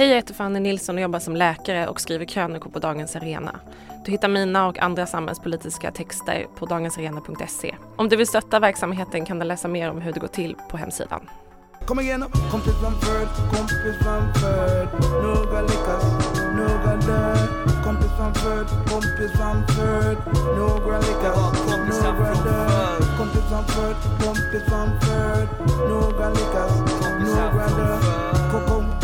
Hej, jag heter Fanny Nilsson och jobbar som läkare och skriver krönikor på Dagens Arena. Du hittar mina och andra samhällspolitiska texter på dagensarena.se. Om du vill stötta verksamheten kan du läsa mer om hur det går till på hemsidan. Kom igen, kompis framför, kompis framför Några lyckas, några dör. Kompis framför, kompis framför Några lyckas, några dör. Kompis framför, kompis framför Några lyckas, några dör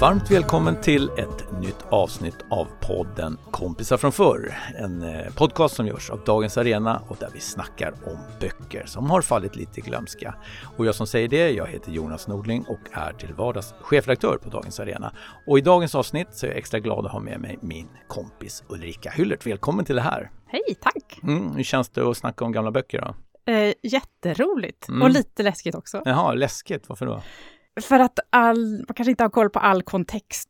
Varmt välkommen till ett nytt avsnitt av podden Kompisar från förr. En eh, podcast som görs av Dagens Arena och där vi snackar om böcker som har fallit lite i glömska. Och jag som säger det, jag heter Jonas Nordling och är till vardags chefredaktör på Dagens Arena. Och i dagens avsnitt så är jag extra glad att ha med mig min kompis Ulrika Hyllert. Välkommen till det här! Hej, tack! Mm, hur känns det att snacka om gamla böcker då? Eh, jätteroligt Mm. och lite läskigt också. Jaha, läskigt, varför då? För att all, man kanske inte har koll på all kontext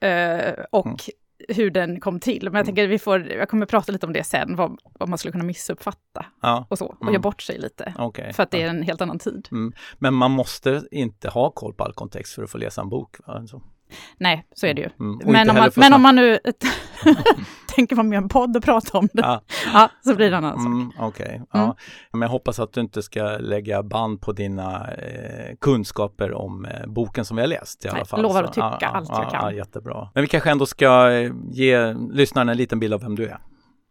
eh, och Mm. hur den kom till. Men jag tänker vi får, jag kommer prata lite om det sen, vad, vad man skulle kunna missuppfatta Ja, och så, och Mm. göra bort sig lite. okej. För att det är en helt annan tid. Mm. Men man måste inte ha koll på all kontext för att få läsa en bok. Va? Så. Nej, så är det ju. Mm. Men, om man, men om man nu tänker vara med i en podd och prata om det, Ja. ja, så blir det en annan sak. Mm, Okej, ja. Men jag hoppas att du inte ska lägga band på dina eh, kunskaper om eh, boken som vi har läst i alla fall. lovar Så, att tycka ja, allt ja, jag kan. Jättebra. Men vi kanske ändå ska eh, ge lyssnarna en liten bild av vem du är.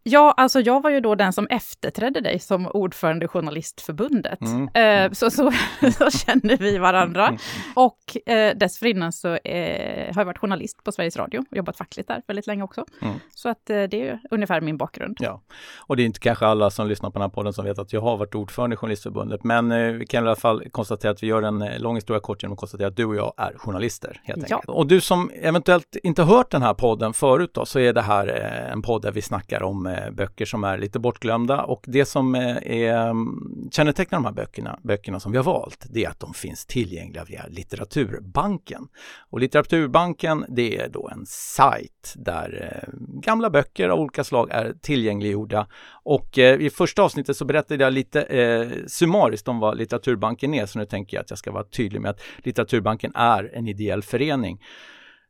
Ja, alltså jag var ju då den som efterträdde dig som ordförande i Journalistförbundet. Mm. Eh, så, så, så känner vi varandra. Och eh, dessförinnan så eh, har jag varit journalist på Sveriges Radio och jobbat fackligt där väldigt länge också. Mm. Så att eh, det är ungefär min bakgrund. Ja, och det är inte kanske alla som lyssnar på den här podden som vet att jag har varit ordförande i Journalistförbundet, men vi kan i alla fall konstatera att vi gör en lång historia kort genom att konstatera att du och jag är journalister. Helt Ja. enkelt. Och du som eventuellt inte hört den här podden förut då, så är det här en podd där vi snackar om Eh, böcker som är lite bortglömda och det som eh, är, mm, kännetecknar de här böckerna, böckerna som vi har valt, det är att de finns tillgängliga via Litteraturbanken. Och Litteraturbanken, det är då en sajt där eh, gamla böcker av olika slag är tillgängliggjorda. Och eh, i första avsnittet så berättade jag lite eh, summariskt om vad Litteraturbanken är, så nu tänker jag att jag ska vara tydlig med att Litteraturbanken är en ideell förening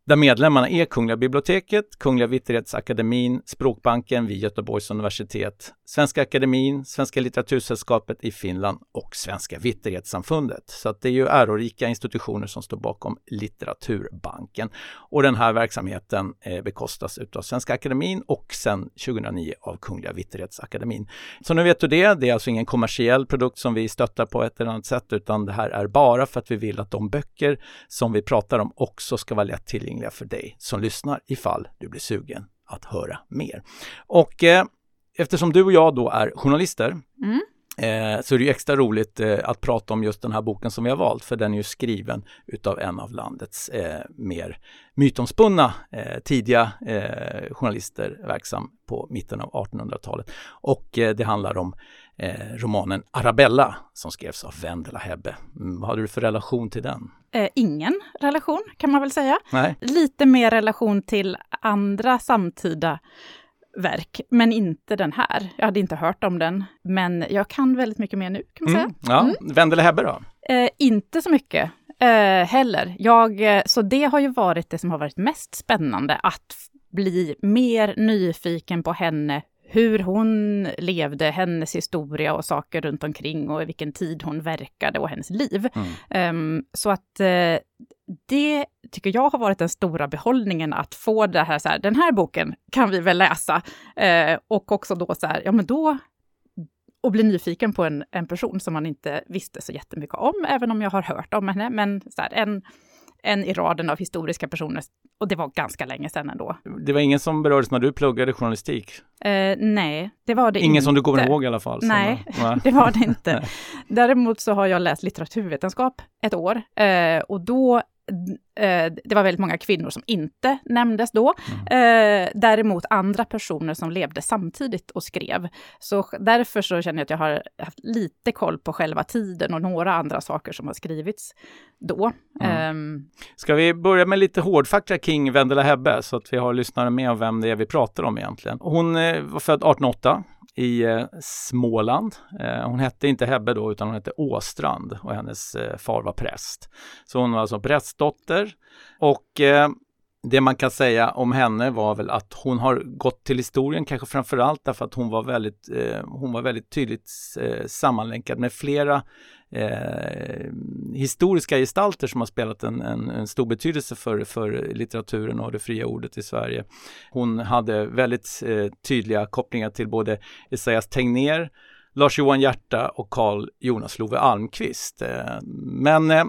där medlemmarna är Kungliga biblioteket, Kungliga Vitterhetsakademin, Språkbanken vid Göteborgs universitet, Svenska Akademin, Svenska litteratursällskapet i Finland och Svenska Vitterhetssamfundet. Så att det är ju ärorika institutioner som står bakom Litteraturbanken. Och den här verksamheten eh, bekostas utav Svenska Akademin och sedan 2009 av Kungliga Vitterhetsakademin. Så nu vet du det, det är alltså ingen kommersiell produkt som vi stöttar på ett eller annat sätt utan det här är bara för att vi vill att de böcker som vi pratar om också ska vara lätt tillgängliga för dig som lyssnar ifall du blir sugen att höra mer. Och eh, eftersom du och jag då är journalister Mm. eh, så är det ju extra roligt eh, att prata om just den här boken som vi har valt för den är ju skriven utav en av landets eh, mer mytomspunna eh, tidiga eh, journalister verksam på mitten av 1800-talet. Och det handlar om eh, romanen Arabella som skrevs av Wendela Hebbe. Mm, vad hade du för relation till den? Eh, ingen relation kan man väl säga. Nej? Lite mer relation till andra samtida verk, men inte den här. Jag hade inte hört om den, men jag kan väldigt mycket mer nu kan man säga. Mm, ja, Wendela Hebbe då? Eh, inte så mycket eh, heller. Jag, eh, så det har ju varit det som har varit mest spännande, att bli mer nyfiken på henne, hur hon levde, hennes historia och saker runt omkring och i vilken tid hon verkade och hennes liv. Mm. Ehm, så att eh, det tycker jag har varit den stora behållningen, att få det här, så här, den här boken kan vi väl läsa. Eh, och också då så här, ja men då och bli nyfiken på en, en person som man inte visste så jättemycket om, även om jag har hört om henne. Men så här, en, en i raden av historiska personer, och det var ganska länge sedan ändå. Det var ingen som berördes när du pluggade journalistik? Eh, nej, det var det Ingen inte. som du kommer ihåg i alla fall? Nej. nej. Det var det inte. Däremot så har jag läst litteraturvetenskap ett år eh, och då det var väldigt många kvinnor som inte nämndes då. Eh, däremot andra personer som levde samtidigt och skrev. Så därför så känner jag att jag har haft lite koll på själva tiden och några andra saker som har skrivits då. Ehm, Ska vi börja med lite hårdfakta kring Wendela Hebbe så att vi har lyssnare med om vem det är vi pratar om egentligen. Hon eh, var född 1808 i eh, Småland. Eh, hon hette inte Hebbe då utan hon hette Åstrand och hennes eh, far var präst. Så hon var alltså prästdotter och det man kan säga om henne var väl att hon har gått till historien, kanske framförallt därför att hon var väldigt, eh, hon var väldigt tydligt eh, sammanlänkad med flera eh, historiska gestalter som har spelat en, en, en, stor betydelse för, för litteraturen och det fria ordet i Sverige. Hon hade väldigt eh, tydliga kopplingar till både Esaias Tegnér Lars-Johan Hierta och Carl Jonas Love Almqvist. Eh, men eh,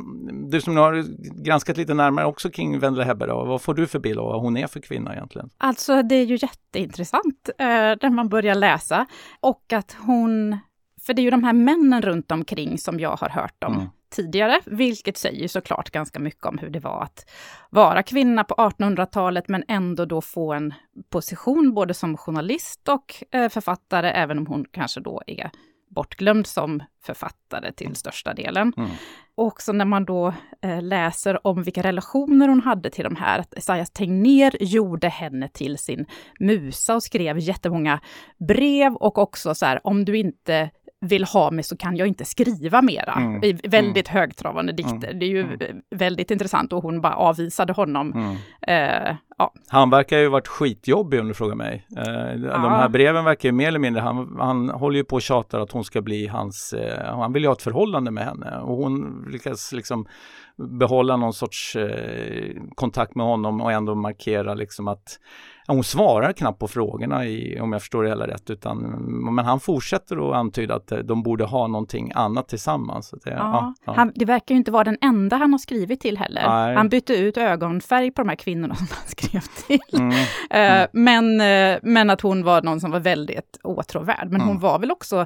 du som har granskat lite närmare också kring Wendela Hebbe, då, vad får du för bild av vad hon är för kvinna egentligen? Alltså det är ju jätteintressant eh, när man börjar läsa och att hon, för det är ju de här männen runt omkring som jag har hört om. Mm tidigare, vilket säger såklart ganska mycket om hur det var att vara kvinna på 1800-talet, men ändå då få en position både som journalist och eh, författare, även om hon kanske då är bortglömd som författare till största delen. Mm. Också när man då eh, läser om vilka relationer hon hade till de här, att Esaias Tegnér gjorde henne till sin musa och skrev jättemånga brev och också så här, om du inte vill ha mig så kan jag inte skriva mera. Mm. I väldigt mm. högtravande dikter. Mm. Det är ju mm. väldigt intressant och hon bara avvisade honom. Mm. Eh, ja. Han verkar ju varit skitjobbig om du frågar mig. Eh, ja. De här breven verkar ju mer eller mindre, han, han håller ju på och tjatar att hon ska bli hans, eh, han vill ju ha ett förhållande med henne och hon lyckas liksom behålla någon sorts eh, kontakt med honom och ändå markera liksom att hon svarar knappt på frågorna i, om jag förstår det hela rätt, utan, men han fortsätter att antyda att eh, de borde ha någonting annat tillsammans. Det, ja, ja, ja. Han, det verkar ju inte vara den enda han har skrivit till heller. Nej. Han bytte ut ögonfärg på de här kvinnorna som han skrev till. Mm. Mm. men, eh, men att hon var någon som var väldigt åtråvärd. Men mm. hon var väl också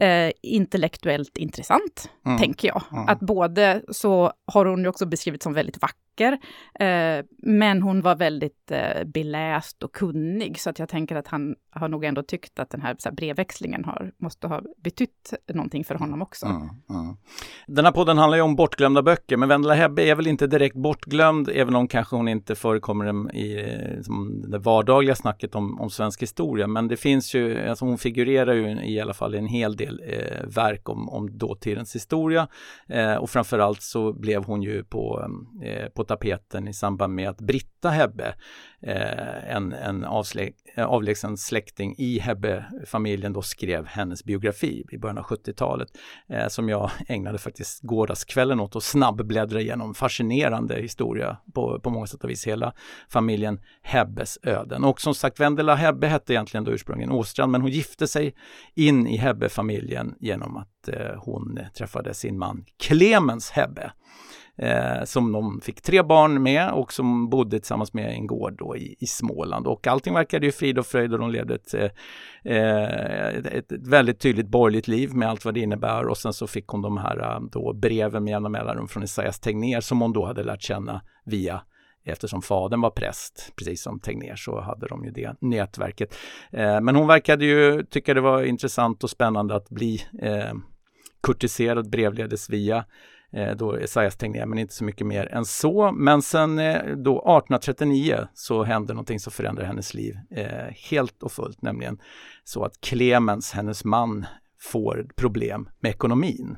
eh, intellektuellt intressant, mm. tänker jag. Mm. Att både så har hon ju också beskrivits som väldigt vacker böcker. Eh, men hon var väldigt eh, beläst och kunnig, så att jag tänker att han har nog ändå tyckt att den här, här brevväxlingen har, måste ha betytt någonting för honom också. Mm, mm. Den här podden handlar ju om bortglömda böcker, men Vendela Hebbe är väl inte direkt bortglömd, även om kanske hon inte förekommer i som det vardagliga snacket om, om svensk historia. Men det finns ju, alltså hon figurerar ju i alla fall i en hel del eh, verk om, om dåtidens historia. Eh, och framförallt så blev hon ju på, eh, på tapeten i samband med att Britta Hebbe, eh, en, en eh, avlägsen släkting i Hebbe-familjen, då skrev hennes biografi i början av 70-talet, eh, som jag ägnade faktiskt gårdagskvällen åt och snabbbläddra igenom. Fascinerande historia på, på många sätt och vis, hela familjen Hebbes öden. Och som sagt, Vendela Hebbe hette egentligen då ursprungligen Åstrand, men hon gifte sig in i Hebbe-familjen genom att eh, hon träffade sin man Clemens Hebbe eh, som de fick tre barn med och som bodde tillsammans med en gård då i, i Småland. Och allting verkade ju frid och fröjd och de levde ett, eh, ett, ett, väldigt tydligt borgerligt liv med allt vad det innebär. Och sen så fick hon de här eh, då breven med jämna mellanrum från Esaias Tegnér som hon då hade lärt känna via eftersom fadern var präst, precis som Tegnér, så hade de ju det nätverket. Eh, men hon verkade ju tycka det var intressant och spännande att bli eh, kurtiserad brevledes via då Esaias Tegnér, men inte så mycket mer än så. Men sen eh, då 1839 så händer någonting som förändrar hennes liv eh, helt och fullt, nämligen så att Clemens, hennes man, får problem med ekonomin.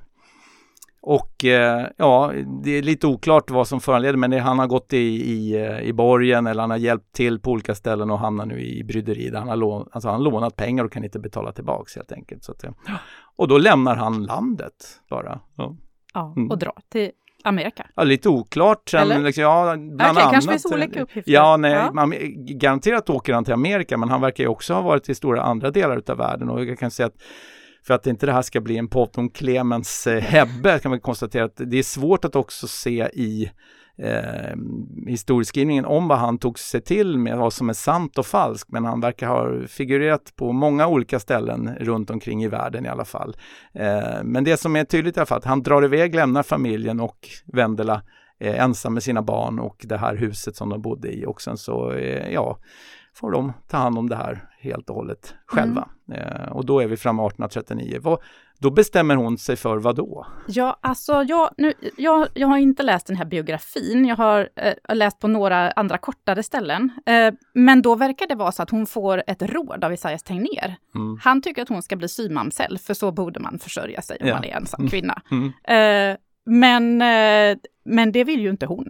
Och eh, ja, det är lite oklart vad som föranleder, men det, han har gått i, i, eh, i borgen eller han har hjälpt till på olika ställen och hamnar nu i bryderi. Där han, har lån, alltså han har lånat pengar och kan inte betala tillbaks helt enkelt. Så att, och då lämnar han landet bara. Ja. Ja, mm. och dra till Amerika. Ja, lite oklart. Sen, liksom, ja, bland okay, annat. kanske finns olika uppgifter. Ja, nej, ja. Man, garanterat åker han till Amerika, men han verkar ju också ha varit i stora andra delar av världen och jag kan säga att för att inte det här ska bli en podd om Clemens eh, Hebbe kan man konstatera att det är svårt att också se i eh, historieskrivningen om vad han tog sig till med, vad som är sant och falskt. Men han verkar ha figurerat på många olika ställen runt omkring i världen i alla fall. Eh, men det som är tydligt i alla fall, att han drar iväg, lämnar familjen och Vendela eh, ensam med sina barn och det här huset som de bodde i och sen så, eh, ja, får de ta hand om det här helt och hållet själva. Mm. Eh, och då är vi framme 1839. Vad, då bestämmer hon sig för vad då? Ja, alltså jag, nu, jag, jag har inte läst den här biografin. Jag har eh, läst på några andra kortare ställen. Eh, men då verkar det vara så att hon får ett råd av Isaias Tegnér. Mm. Han tycker att hon ska bli symamsell, för så borde man försörja sig om Ja. man är ensam kvinna. Mm. Eh, men, eh, men det vill ju inte hon.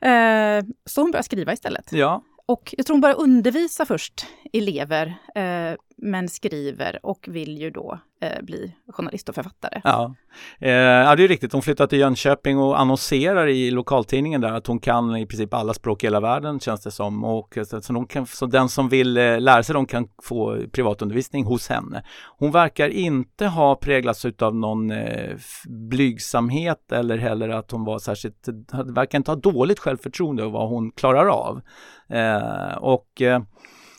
Eh, så hon börjar skriva istället. Ja, Och jag tror hon börjar undervisa först elever, eh, men skriver och vill ju då eh, bli journalist och författare. Ja. Eh, ja, det är riktigt. Hon flyttar till Jönköping och annonserar i lokaltidningen där att hon kan i princip alla språk i hela världen känns det som. Och, eh, så, så, de kan, så den som vill eh, lära sig dem kan få privatundervisning hos henne. Hon verkar inte ha präglats av någon eh, blygsamhet eller heller att hon var särskilt, verkar inte ha dåligt självförtroende och vad hon klarar av. Eh, och eh,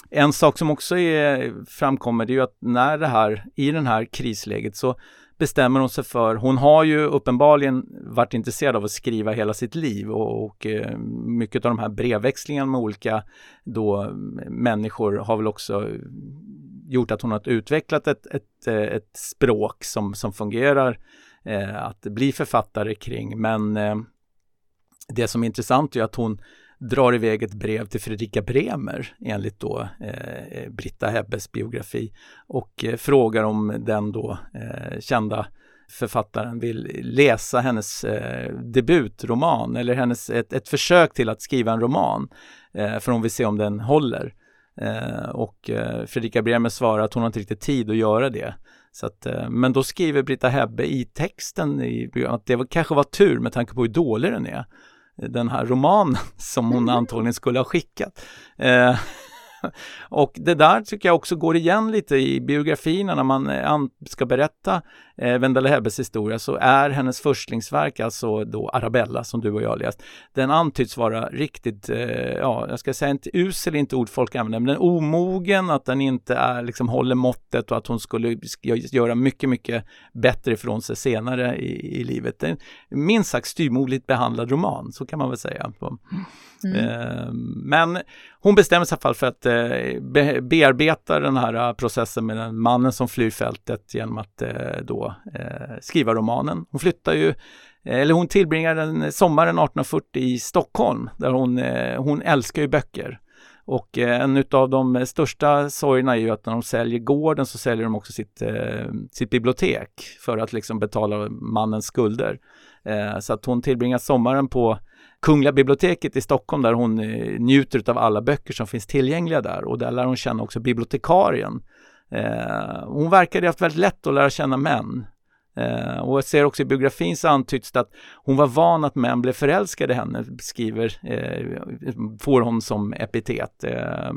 en sak som också är, framkommer det är ju att när det här, i den här krisläget så bestämmer hon sig för, hon har ju uppenbarligen varit intresserad av att skriva hela sitt liv och, och eh, mycket av de här brevväxlingarna med olika då eh, människor har väl också gjort att hon har utvecklat ett, ett, eh, ett språk som, som fungerar eh, att bli författare kring. Men eh, det som är intressant är att hon drar iväg ett brev till Fredrika Bremer enligt då eh, Britta Hebbes biografi och eh, frågar om den då eh, kända författaren vill läsa hennes eh, debutroman eller hennes, ett, ett försök till att skriva en roman eh, för hon vill se om den håller. Eh, och eh, Fredrika Bremer svarar att hon har inte riktigt tid att göra det. Så att, eh, men då skriver Britta Hebbe i texten i, att det var, kanske var tur med tanke på hur dålig den är den här romanen som hon antagligen skulle ha skickat. Eh, och det där tycker jag också går igen lite i biografierna när man eh, ska berätta eh, Wendela Hebbes historia så är hennes förstlingsverk, alltså då Arabella som du och jag har läst, den antyds vara riktigt, eh, ja, jag ska säga inte usel, inte ord folk använder, men den är omogen, att den inte är, liksom håller måttet och att hon skulle göra mycket, mycket bättre ifrån sig senare i, i livet. Det är en minst sagt styvmoderligt behandlad roman, så kan man väl säga. Mm. Eh, men hon bestämmer sig i alla fall för att eh, bearbeta den här eh, processen med den mannen som flyr fältet genom att då skriva romanen. Hon flyttar ju, eller hon tillbringar den sommaren 1840 i Stockholm där hon, hon älskar ju böcker. Och en av de största sorgerna är ju att när de säljer gården så säljer de också sitt, sitt bibliotek för att liksom betala mannens skulder. Så att hon tillbringar sommaren på Kungliga biblioteket i Stockholm där hon eh, njuter av alla böcker som finns tillgängliga där och där lär hon känna också bibliotekarien. Eh, hon verkade ha haft väldigt lätt att lära känna män. Eh, och jag ser också i biografin så antyds det att hon var van att män blev förälskade i henne, skriver, eh, får hon som epitet. Eh,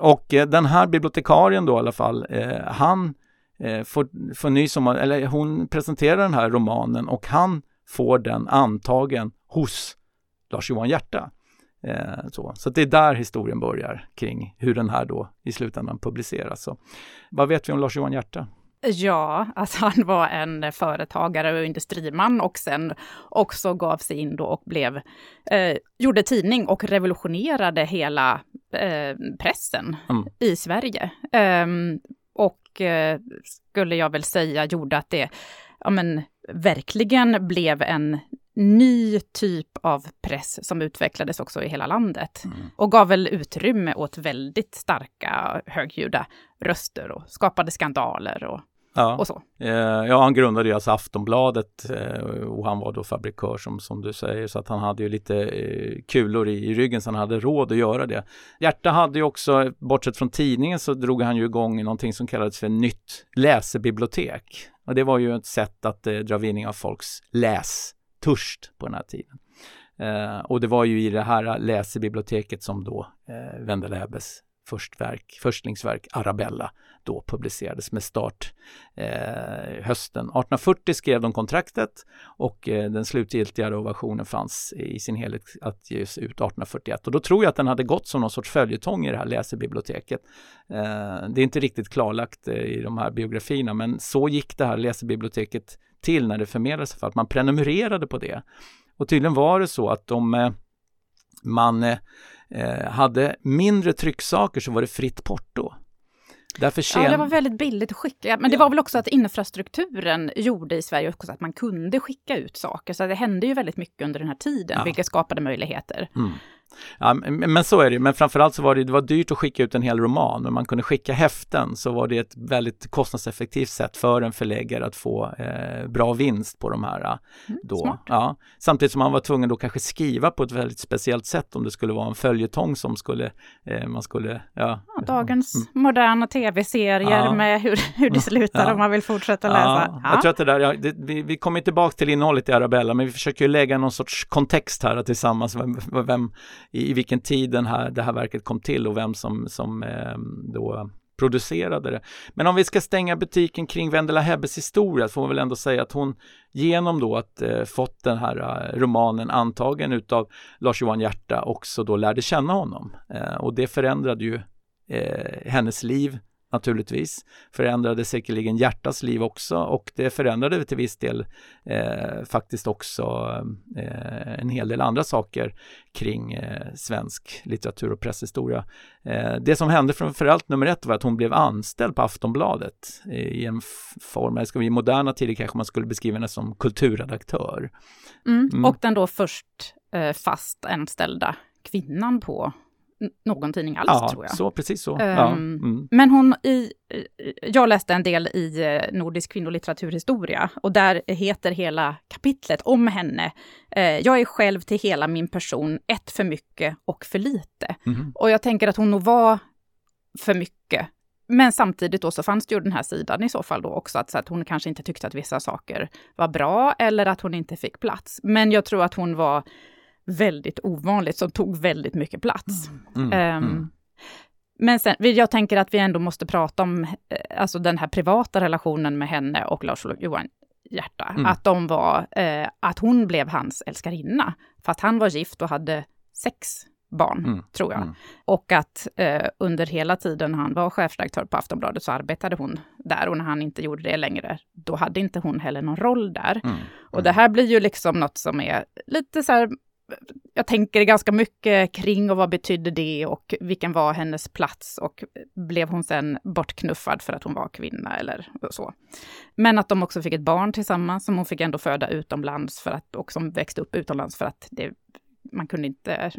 och eh, den här bibliotekarien då i alla fall, eh, han eh, får, får nys om, eller hon presenterar den här romanen och han får den antagen hos Lars-Johan Hierta. Eh, så. så det är där historien börjar kring hur den här då i slutändan publiceras. Så, vad vet vi om Lars-Johan Hierta? Ja, alltså han var en företagare och industriman och sen också gav sig in då och blev, eh, gjorde tidning och revolutionerade hela eh, pressen Mm. i Sverige. Ehm, och eh, skulle jag väl säga gjorde att det, ja men verkligen blev en ny typ av press som utvecklades också i hela landet. Och gav väl utrymme åt väldigt starka högljudda röster och skapade skandaler och, Ja. och så. Eh, ja, han grundade ju alltså Aftonbladet eh, och han var då fabrikör som, som du säger så att han hade ju lite eh, kulor i, i ryggen så han hade råd att göra det. Hjärta hade ju också, bortsett från tidningen så drog han ju igång någonting som kallades för nytt läsebibliotek. Och det var ju ett sätt att eh, dra vinning av folks lästörst på den här tiden. Eh, och det var ju i det här läsebiblioteket som då eh, Wendela Hebbes förstverk, förstlingsverk Arabella då publicerades med start eh, hösten 1840 skrev de kontraktet och eh, den slutgiltiga versionen fanns i sin helhet att ges ut 1841 och då tror jag att den hade gått som någon sorts följetong i det här läsebiblioteket. Eh, det är inte riktigt klarlagt eh, i de här biografierna men så gick det här läsebiblioteket till när det förmedlades för att man prenumererade på det. Och tydligen var det så att de eh, man eh, hade mindre trycksaker så var det fritt porto. Därför Ja, det var väldigt billigt att skicka. Men det var väl också att infrastrukturen gjorde i Sverige också att man kunde skicka ut saker. Så det hände ju väldigt mycket under den här tiden, Ja. vilket skapade möjligheter. Mm. Ja, men så är det Men framförallt så var det, det var dyrt att skicka ut en hel roman. Men man kunde skicka häften så var det ett väldigt kostnadseffektivt sätt för en förläggare att få eh, bra vinst på de här. Då. smart. Ja. Samtidigt som man var tvungen då kanske skriva på ett väldigt speciellt sätt om det skulle vara en följetong som skulle, eh, man skulle, ja. Ja, dagens moderna tv-serier Mm. Ja. med hur, hur det slutar Ja. om man vill fortsätta läsa. Ja, jag tror att det där, ja, det, vi, vi kommer tillbaka till innehållet i Arabella, men vi försöker ju lägga någon sorts kontext här tillsammans, vem, vem, i, i vilken tid den här, det här verket kom till och vem som, som eh, då producerade det. Men om vi ska stänga butiken kring Vendela Hebbes historia så får man väl ändå säga att hon genom då att eh, fått den här eh, romanen antagen utav Lars-Johan Hierta också då lärde känna honom. Eh, och det förändrade ju eh, hennes liv naturligtvis. Förändrade säkerligen hjärtas liv också och det förändrade till viss del eh, faktiskt också eh, en hel del andra saker kring eh, svensk litteratur och presshistoria. Eh, det som hände framförallt nummer ett var att hon blev anställd på Aftonbladet i en form, ska vi i moderna tider kanske man skulle beskriva henne som kulturredaktör. Mm. Mm. Och den då först eh, fast anställda kvinnan på någon tidning alls, ja, tror jag. så precis så. Ehm, ja. mm. Men hon i, jag läste en del i eh, Nordisk kvinnolitteraturhistoria och där heter hela kapitlet om henne. Eh, jag är själv till hela min person ett för mycket och för lite. Mhm. Och jag tänker att hon nog var för mycket. Men samtidigt då så fanns det ju den här sidan i så fall då också, att, så att hon kanske inte tyckte att vissa saker var bra eller att hon inte fick plats. Men jag tror att hon var väldigt ovanligt, som tog väldigt mycket plats. Mm. Mm. Men sen, jag tänker att vi ändå måste prata om eh, alltså den här privata relationen med henne och Lars-Johan Hierta. Mm. Att de var, eh, att hon blev hans älskarinna. För att han var gift och hade sex barn, Mm. tror jag. Mm. Och att eh, under hela tiden han var chefredaktör på Aftonbladet så arbetade hon där. Och när han inte gjorde det längre, då hade inte hon heller någon roll där. Mm. Och det här blir ju liksom något som är lite så här, jag tänker ganska mycket kring och vad betydde det och vilken var hennes plats och blev hon sen bortknuffad för att hon var kvinna eller så. Men att de också fick ett barn tillsammans som hon fick ändå föda utomlands för att, och som växte upp utomlands för att det, man kunde inte,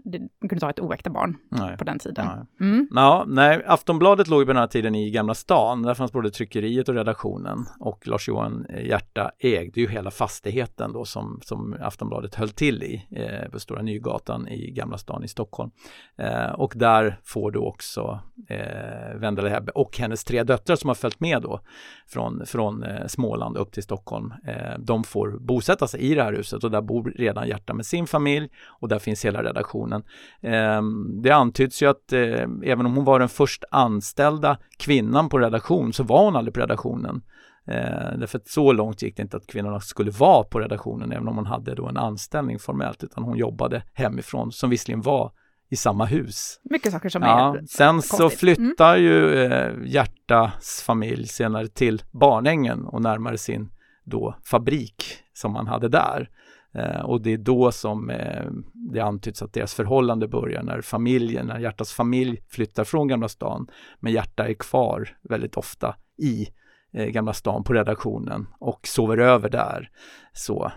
man kunde ha ett oäkta barn Nej. på den tiden. Nej. Mm. Ja, nej, Aftonbladet låg ju på den här tiden i Gamla stan. Där fanns både tryckeriet och redaktionen. Och Lars-Johan Hierta ägde ju hela fastigheten då som, som Aftonbladet höll till i, eh, på Stora Nygatan i Gamla stan i Stockholm. Eh, och där får du också eh, Vendela Hebbe och hennes tre döttrar som har följt med då från, från eh, Småland upp till Stockholm. Eh, de får bosätta sig i det här huset och där bor redan Hierta med sin familj och där finns hela redaktionen. Eh, det antyds ju att eh, även om hon var den först anställda kvinnan på redaktion så var hon aldrig på redaktionen. Eh, därför att så långt gick det inte att kvinnorna skulle vara på redaktionen även om hon hade då en anställning formellt utan hon jobbade hemifrån som visserligen var i samma hus. Mycket saker som Ja, är sen så konstigt. flyttar ju eh, Hjärtas familj senare till Barnängen och närmare sin då fabrik som man hade där. Eh, och det är då som eh, det antyds att deras förhållande börjar när familjen, när Hjärtas familj flyttar från Gamla stan. Men Hjärta är kvar väldigt ofta i eh, Gamla stan på redaktionen och sover över där. Så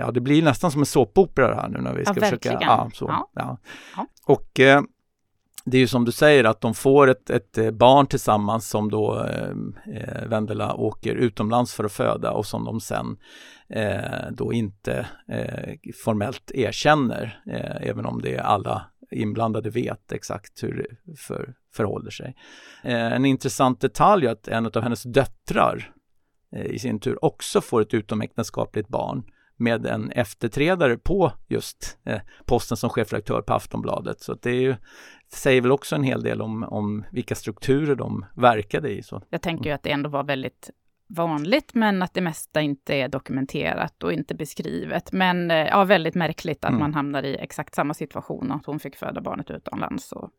ja, det blir nästan som en såpopera här nu när vi Ja, ska försöka. verkligen. Ja, så, Ja. ja. Ja. Och eh, det är ju som du säger att de får ett, ett eh, barn tillsammans som då eh, eh, Vendela åker utomlands för att föda och som de sen eh, då inte eh, formellt erkänner, eh, även om det alla inblandade vet exakt hur det för, förhåller sig. Eh, en intressant detalj är att en av hennes döttrar eh, i sin tur också får ett utomäktenskapligt barn med en efterträdare på just eh, posten som chefredaktör på Aftonbladet. Så att det är ju, säger väl också en hel del om, om vilka strukturer de verkade i. Så. Jag tänker ju att det ändå var väldigt vanligt, men att det mesta inte är dokumenterat och inte beskrivet. Men eh, ja, väldigt märkligt att Mm. man hamnar i exakt samma situation, att hon fick föda barnet utomlands. Och,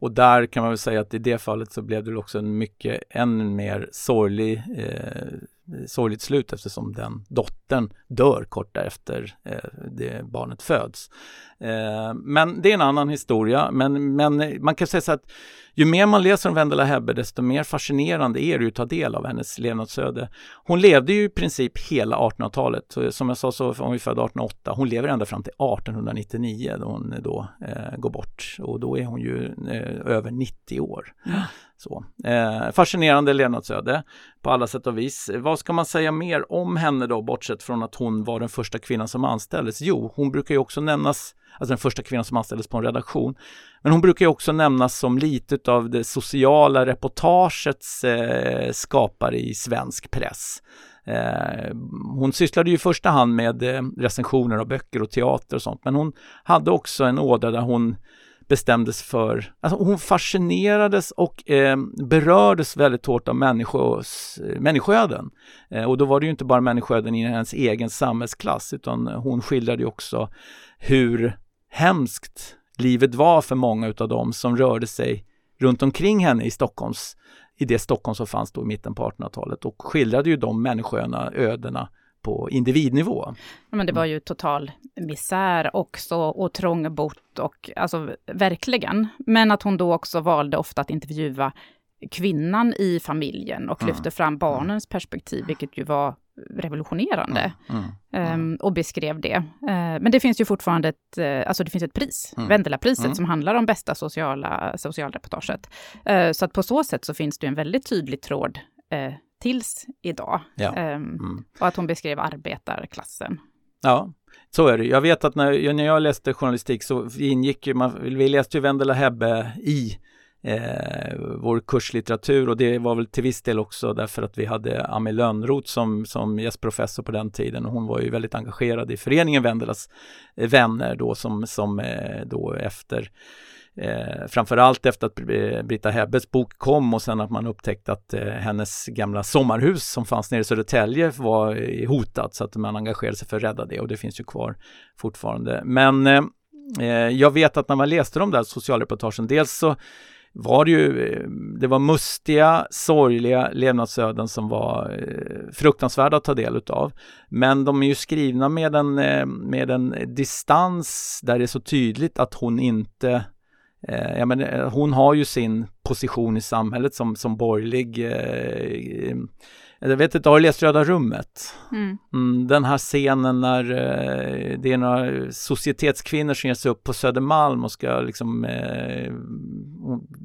och där kan man väl säga att i det fallet så blev det också en mycket, än mer sorglig eh, sorgligt slut eftersom den dottern dör kort därefter eh, det barnet föds. Eh, men det är en annan historia, men, men man kan säga så att ju mer man läser om Wendela Hebbe desto mer fascinerande är det att ta del av hennes levnadsöde. Hon levde ju i princip hela 1800-talet. Som jag sa så var hon född 1808. Hon lever ända fram till 1899 då hon då eh, går bort och då är hon ju eh, över 90 år. Så. Eh, fascinerande levnadsöde på alla sätt och vis. Vad ska man säga mer om henne då, bortsett från att hon var den första kvinnan som anställdes? Jo, hon brukar ju också nämnas, alltså den första kvinnan som anställdes på en redaktion. Men hon brukar ju också nämnas som lite av det sociala reportagets eh, skapare i svensk press. Eh, hon sysslade ju i första hand med eh, recensioner av böcker och teater och sånt, men hon hade också en ådra där hon bestämdes för, alltså hon fascinerades och eh, berördes väldigt hårt av människos, människoöden. Eh, och då var det ju inte bara människoöden i hennes egen samhällsklass utan hon skildrade ju också hur hemskt livet var för många utav dem som rörde sig runt omkring henne i Stockholms, i det Stockholm som fanns då i mitten på 1800-talet och skildrade ju de människoödena, ödena på individnivå. Men det var ju total misär också och trångbott och alltså verkligen. Men att hon då också valde ofta att intervjua kvinnan i familjen och lyfte mm. fram barnens perspektiv, vilket ju var revolutionerande. Mm. Mm. Um, och beskrev det. Uh, men det finns ju fortfarande ett, uh, alltså det finns ett pris, mm. Vendela-priset, mm. som handlar om bästa sociala, socialreportaget. Uh, så att på så sätt så finns det en väldigt tydlig tråd tills idag. Ja. Um, och att hon beskrev arbetarklassen. Ja, så är det. Jag vet att när, när jag läste journalistik så ingick ju, man, vi läste ju Wendela Hebbe i eh, vår kurslitteratur och det var väl till viss del också därför att vi hade Ami Lönnroth som, som gästprofessor på den tiden och hon var ju väldigt engagerad i föreningen Wendelas eh, vänner då som, som eh, då efter Eh, framförallt efter att Britta Hebbes bok kom och sen att man upptäckte att eh, hennes gamla sommarhus som fanns nere i Södertälje var eh, hotat så att man engagerade sig för att rädda det och det finns ju kvar fortfarande. Men eh, eh jag vet att när man läste de där socialreportagen, dels så var det ju, eh, det var mustiga, sorgliga levnadsöden som var eh, fruktansvärda att ta del utav. Men de är ju skrivna med en, med en distans där det är så tydligt att hon inte Eh, ja, men, eh, hon har ju sin position i samhället som, som borgerlig eh, jag vet inte, har du läst Röda rummet? Mm. Mm, den här scenen när eh, det är några societetskvinnor som ger sig upp på Södermalm och ska liksom eh,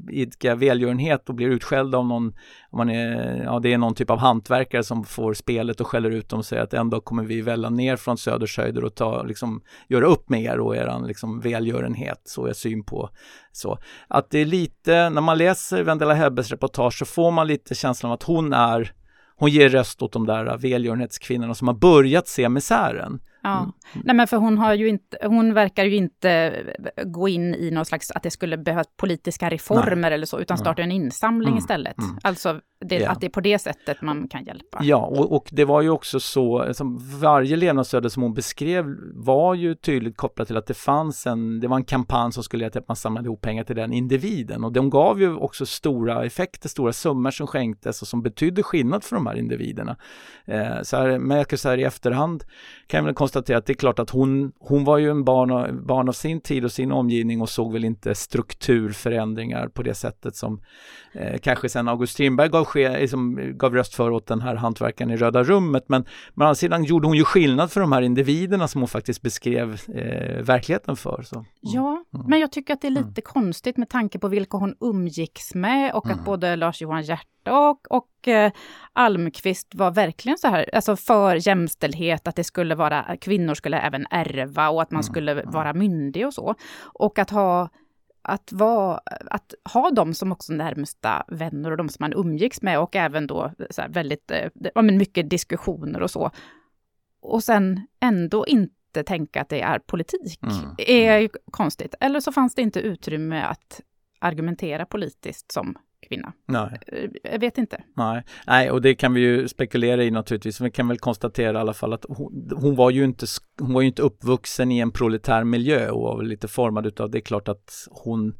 idka välgörenhet och blir utskällda av någon, om man är, ja det är någon typ av hantverkare som får spelet och skäller ut dem och säger att en dag kommer vi välla ner från Söders höjder och ta, liksom, göra upp med er och eran liksom, välgörenhet, så är syn på så. Att det är lite, när man läser Vendela Hebbes reportage så får man lite känslan av att hon är hon ger röst åt de där eh, välgörenhetskvinnorna som har börjat se misären. Ja, mm. nej men för hon har ju inte, hon verkar ju inte gå in i någon slags, att det skulle behövas politiska reformer nej. eller så, utan starta en insamling mm. istället. Mm. Alltså det, ja. att det är på det sättet man kan hjälpa. Ja, och, och det var ju också så, som varje levnadsöde som hon beskrev var ju tydligt kopplat till att det fanns en, det var en kampanj som skulle göra till att man samlade ihop pengar till den individen och de gav ju också stora effekter, stora summor som skänktes och som betydde skillnad för de här individerna. Eh, så här, men jag kan säga i efterhand kan jag väl konstatera att det är klart att hon, hon var ju en barn av, barn av sin tid och sin omgivning och såg väl inte strukturförändringar på det sättet som eh, kanske sen August Strindberg gav, liksom, gav röst för åt den här hantverkaren i Röda rummet. Men, men å andra sidan gjorde hon ju skillnad för de här individerna som hon faktiskt beskrev eh, verkligheten för. Så. Mm. Ja, mm. men jag tycker att det är lite mm. konstigt med tanke på vilka hon umgicks med och att mm. både Lars-Johan Hjert och, och Almqvist var verkligen så här, alltså för jämställdhet, att det skulle vara, kvinnor skulle även ärva och att man mm. skulle vara myndig och så. Och att ha att, vara, att ha dem som också närmsta vänner och de som man umgicks med och även då väldigt, eh, ja, men mycket diskussioner och så. Och sen ändå inte tänka att det är politik, mm. är ju konstigt. Eller så fanns det inte utrymme att argumentera politiskt som kvinna. Nej. Eh, jag vet inte. Nej. Nej, och det kan vi ju spekulera i naturligtvis. Vi kan väl konstatera i alla fall att hon, hon var ju inte, hon var ju inte uppvuxen i en proletär miljö och var väl lite formad utav det. är klart att hon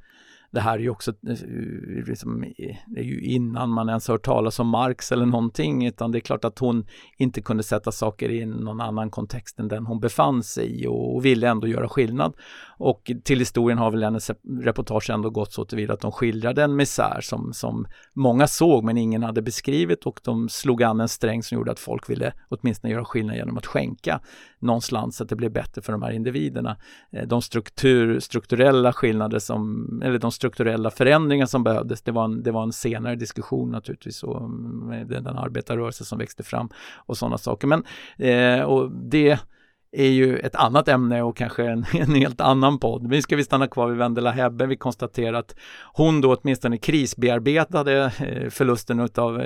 det här är ju också eh, liksom, det är ju innan man ens hört talas om Marx eller någonting utan det är klart att hon inte kunde sätta saker i någon annan kontext än den hon befann sig i och, och ville ändå göra skillnad. Och till historien har väl hennes reportage ändå gått så tillvida att de skildrade en misär som, som många såg men ingen hade beskrivit och de slog an en sträng som gjorde att folk ville åtminstone göra skillnad genom att skänka någon slant så att det blev bättre för de här individerna. Eh, de struktur, strukturella skillnader som, eller de strukturella förändringar som behövdes, det var en, det var en senare diskussion naturligtvis och mm, med den arbetarrörelse som växte fram och sådana saker. Men eh, och det är ju ett annat ämne och kanske en, en helt annan podd. Nu ska vi stanna kvar vid Vendela Hebbe. Vi konstaterar att hon då åtminstone krisbearbetade eh, förlusten utav,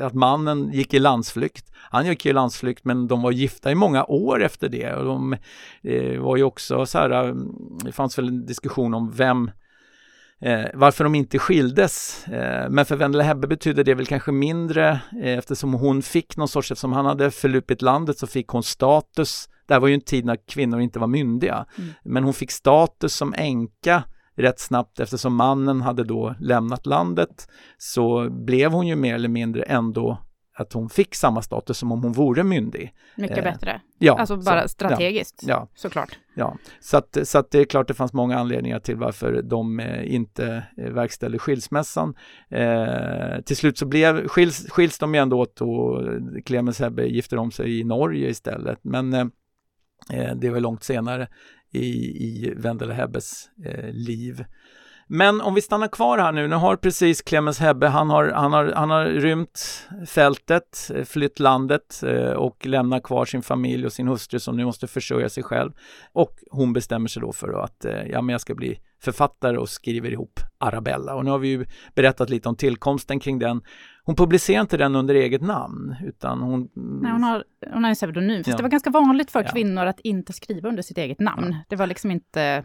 att mannen gick i landsflykt. Han gick i landsflykt men de var gifta i många år efter det och de eh, var ju också så här, mm, det fanns väl en diskussion om vem Eh, varför de inte skildes. Eh, men för Wendela Hebbe betyder det väl kanske mindre eh, eftersom hon fick någon sorts, eftersom han hade förlupit landet så fick hon status det här var ju en tid när kvinnor inte var myndiga. Mm. Men hon fick status som änka rätt snabbt eftersom mannen hade då lämnat landet så blev hon ju mer eller mindre ändå att hon fick samma status som om hon vore myndig. Mycket eh, bättre. Ja, alltså bara så, strategiskt ja, såklart. Ja, så att, så att det är klart det fanns många anledningar till varför de eh, inte eh, verkställde skilsmässan. Eh, till slut så blev, skils, skils de ju ändå åt och Clemens Hebbe gifter om sig i Norge istället. Men eh, Eh, det var långt senare i, i Wendela Hebbes eh, liv. Men om vi stannar kvar här nu, nu har precis Clemens Hebbe, han har, han har, han har rymt fältet, eh, flytt landet eh, och lämnar kvar sin familj och sin hustru som nu måste försörja sig själv. Och hon bestämmer sig då för att, eh, ja men jag ska bli författare och skriver ihop Arabella. Och nu har vi ju berättat lite om tillkomsten kring den. Hon publicerar inte den under eget namn utan hon... Nej, hon har, hon har en pseudonym. Fast ja. det var ganska vanligt för ja. kvinnor att inte skriva under sitt eget namn. Ja. Det var liksom inte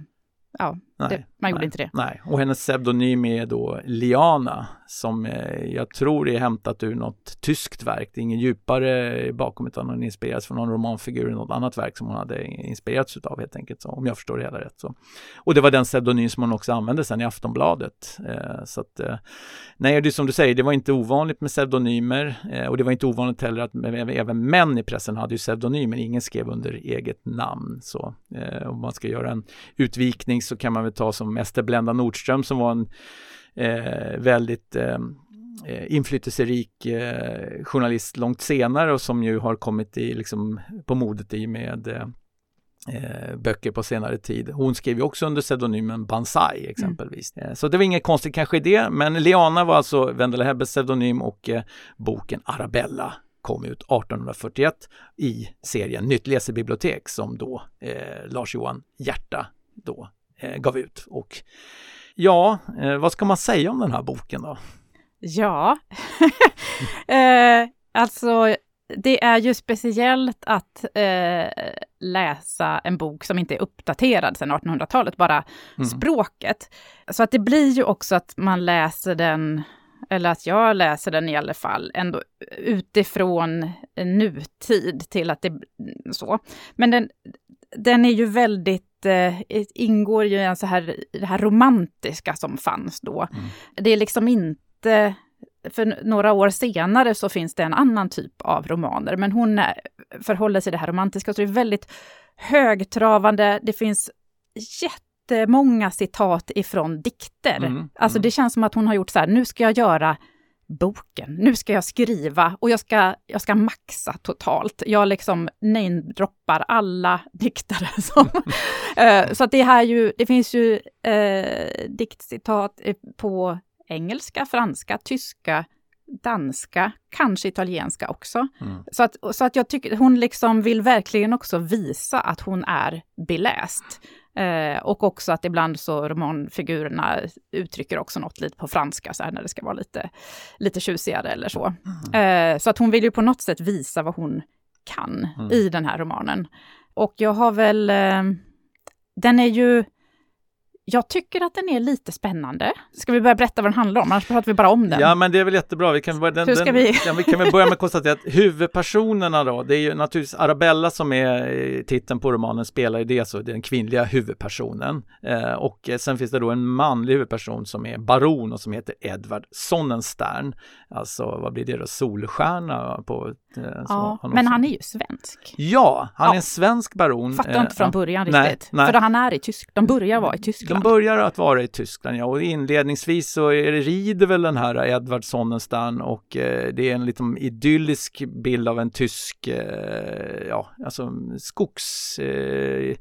ja, det, man gjorde nej, inte det. Nej, och hennes pseudonym är då Liana som eh, jag tror är hämtat ur något tyskt verk. Det är ingen djupare bakom utan hon inspireras från någon romanfigur i något annat verk som hon hade inspirerats utav helt enkelt, så, om jag förstår det hela rätt. Så. Och det var den pseudonym som hon också använde sen i Aftonbladet. Eh, så att, eh, nej, det är som du säger, det var inte ovanligt med pseudonymer eh, och det var inte ovanligt heller att även män i pressen hade ju pseudonymer, ingen skrev under eget namn. Så eh, om man ska göra en utvikning så kan man väl ta som Mäster Blenda Nordström som var en eh, väldigt eh, eh, inflytelserik eh, journalist långt senare och som ju har kommit i, liksom, på modet i med eh, eh, böcker på senare tid. Hon skrev ju också under pseudonymen Banzai exempelvis. Mm. Så det var inget konstigt kanske i det, men Liana var alltså Wendela Hebbes pseudonym och boken Arabella kom ut 1841 i serien Nytt läsebibliotek som då Lars-Johan Hjärta då gav ut. Och ja, eh, vad ska man säga om den här boken då? Ja, eh, alltså det är ju speciellt att eh, läsa en bok som inte är uppdaterad sedan 1800-talet, bara mm. språket. Så att det blir ju också att man läser den, eller att jag läser den i alla fall, ändå utifrån nutid till att det så. Men den, den är ju väldigt eh, ingår ju en så här, det här romantiska som fanns då. Mm. Det är liksom inte, för några år senare så finns det en annan typ av romaner, men hon är, förhåller sig det här romantiska, så det är väldigt högtravande, det finns jättemånga citat ifrån dikter. Mm. Alltså mm. det känns som att hon har gjort så här, nu ska jag göra boken. Nu ska jag skriva och jag ska, jag ska maxa totalt. Jag liksom namedroppar alla diktare. Som, uh, så att det här ju, det finns ju uh, diktcitat på engelska, franska, tyska, danska, kanske italienska också. Mm. Så, att, så att jag tycker hon liksom vill verkligen också visa att hon är beläst. Eh, och också att ibland så romanfigurerna uttrycker också något lite på franska, så här, när det ska vara lite, lite tjusigare eller så. Mm. Eh, så att hon vill ju på något sätt visa vad hon kan mm. i den här romanen. Och jag har väl... Eh, den är ju... Jag tycker att den är lite spännande. Ska vi börja berätta vad den handlar om? Annars pratar vi bara om den. Ja, men det är väl jättebra. Vi kan, börja, den, Hur ska den, vi- Ja, vi kan väl börja med att konstatera att huvudpersonerna då, det är ju naturligtvis Arabella som är eh, titeln på romanen, spelar ju det, så är den kvinnliga huvudpersonen. Eh, och eh, sen finns det då en manlig huvudperson som är baron och som heter Edvard Sonnenstern. Alltså, vad blir det då, Solstjärna på eh, ja, någon men han är ju svensk. Ja, han är Ja. en svensk baron. Fattar Eh, inte från ja. början Nej, riktigt. nej. För då han är i Tyskland. De börjar vara i de börjar att vara i Tyskland, ja, och inledningsvis så är det, rider väl den här Edvard Sonnenstam och eh, det är en liten idyllisk bild av en tysk, eh, ja, alltså skogs... Eh,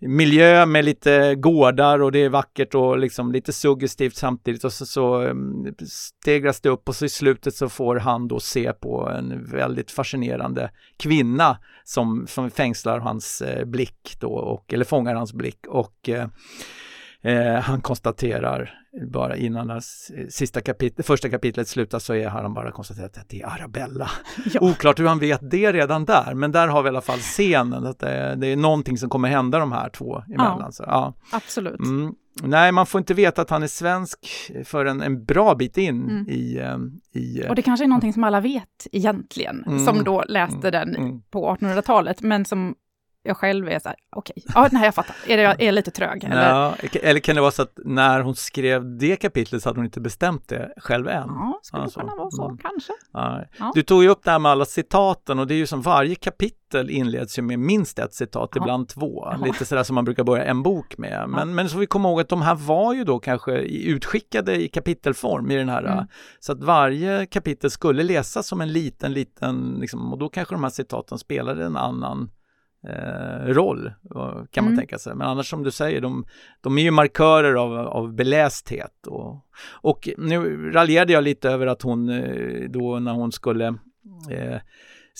miljö med lite gårdar och det är vackert och liksom lite suggestivt samtidigt och så, så mm, stegras det upp och så i slutet så får han då se på en väldigt fascinerande kvinna som, som fängslar hans eh, blick då, och, eller fångar hans blick och eh, Eh, han konstaterar bara innan det s- sista kapitlet, första kapitlet slutar så är, han bara konstaterat att det är Arabella. Ja. Oklart hur han vet det redan där, men där har vi i alla fall scenen, att det, det är någonting som kommer hända de här två emellan. Ja. Så, ja. Absolut. Mm. Nej, man får inte veta att han är svensk förrän en bra bit in Mm. i, eh, i eh, Och det kanske är någonting som alla vet egentligen, Mm. som då läste den mm. på 1800-talet, men som jag själv är så här, okej, ja, nej jag fattar, är, det, är jag lite trög? Eller? Ja, eller kan det vara så att när hon skrev det kapitlet så hade hon inte bestämt det själv än? Ja, skulle Alltså, kunna vara så, mm. kanske. Ja. Ja. Du tog ju upp det här med alla citaten och det är ju som varje kapitel inleds ju med minst ett citat, Ja. ibland två. Lite sådär som man brukar börja en bok med. Men, men så vi komma ihåg att de här var ju då kanske utskickade i kapitelform i den här. Mm. Så att varje kapitel skulle läsas som en liten, liten, liksom, och då kanske de här citaten spelade en annan roll, eh, kan man Mm. tänka sig. Men annars som du säger, de, de är ju markörer av, av belästhet. Och, och nu raljerade jag lite över att hon eh, då när hon skulle eh,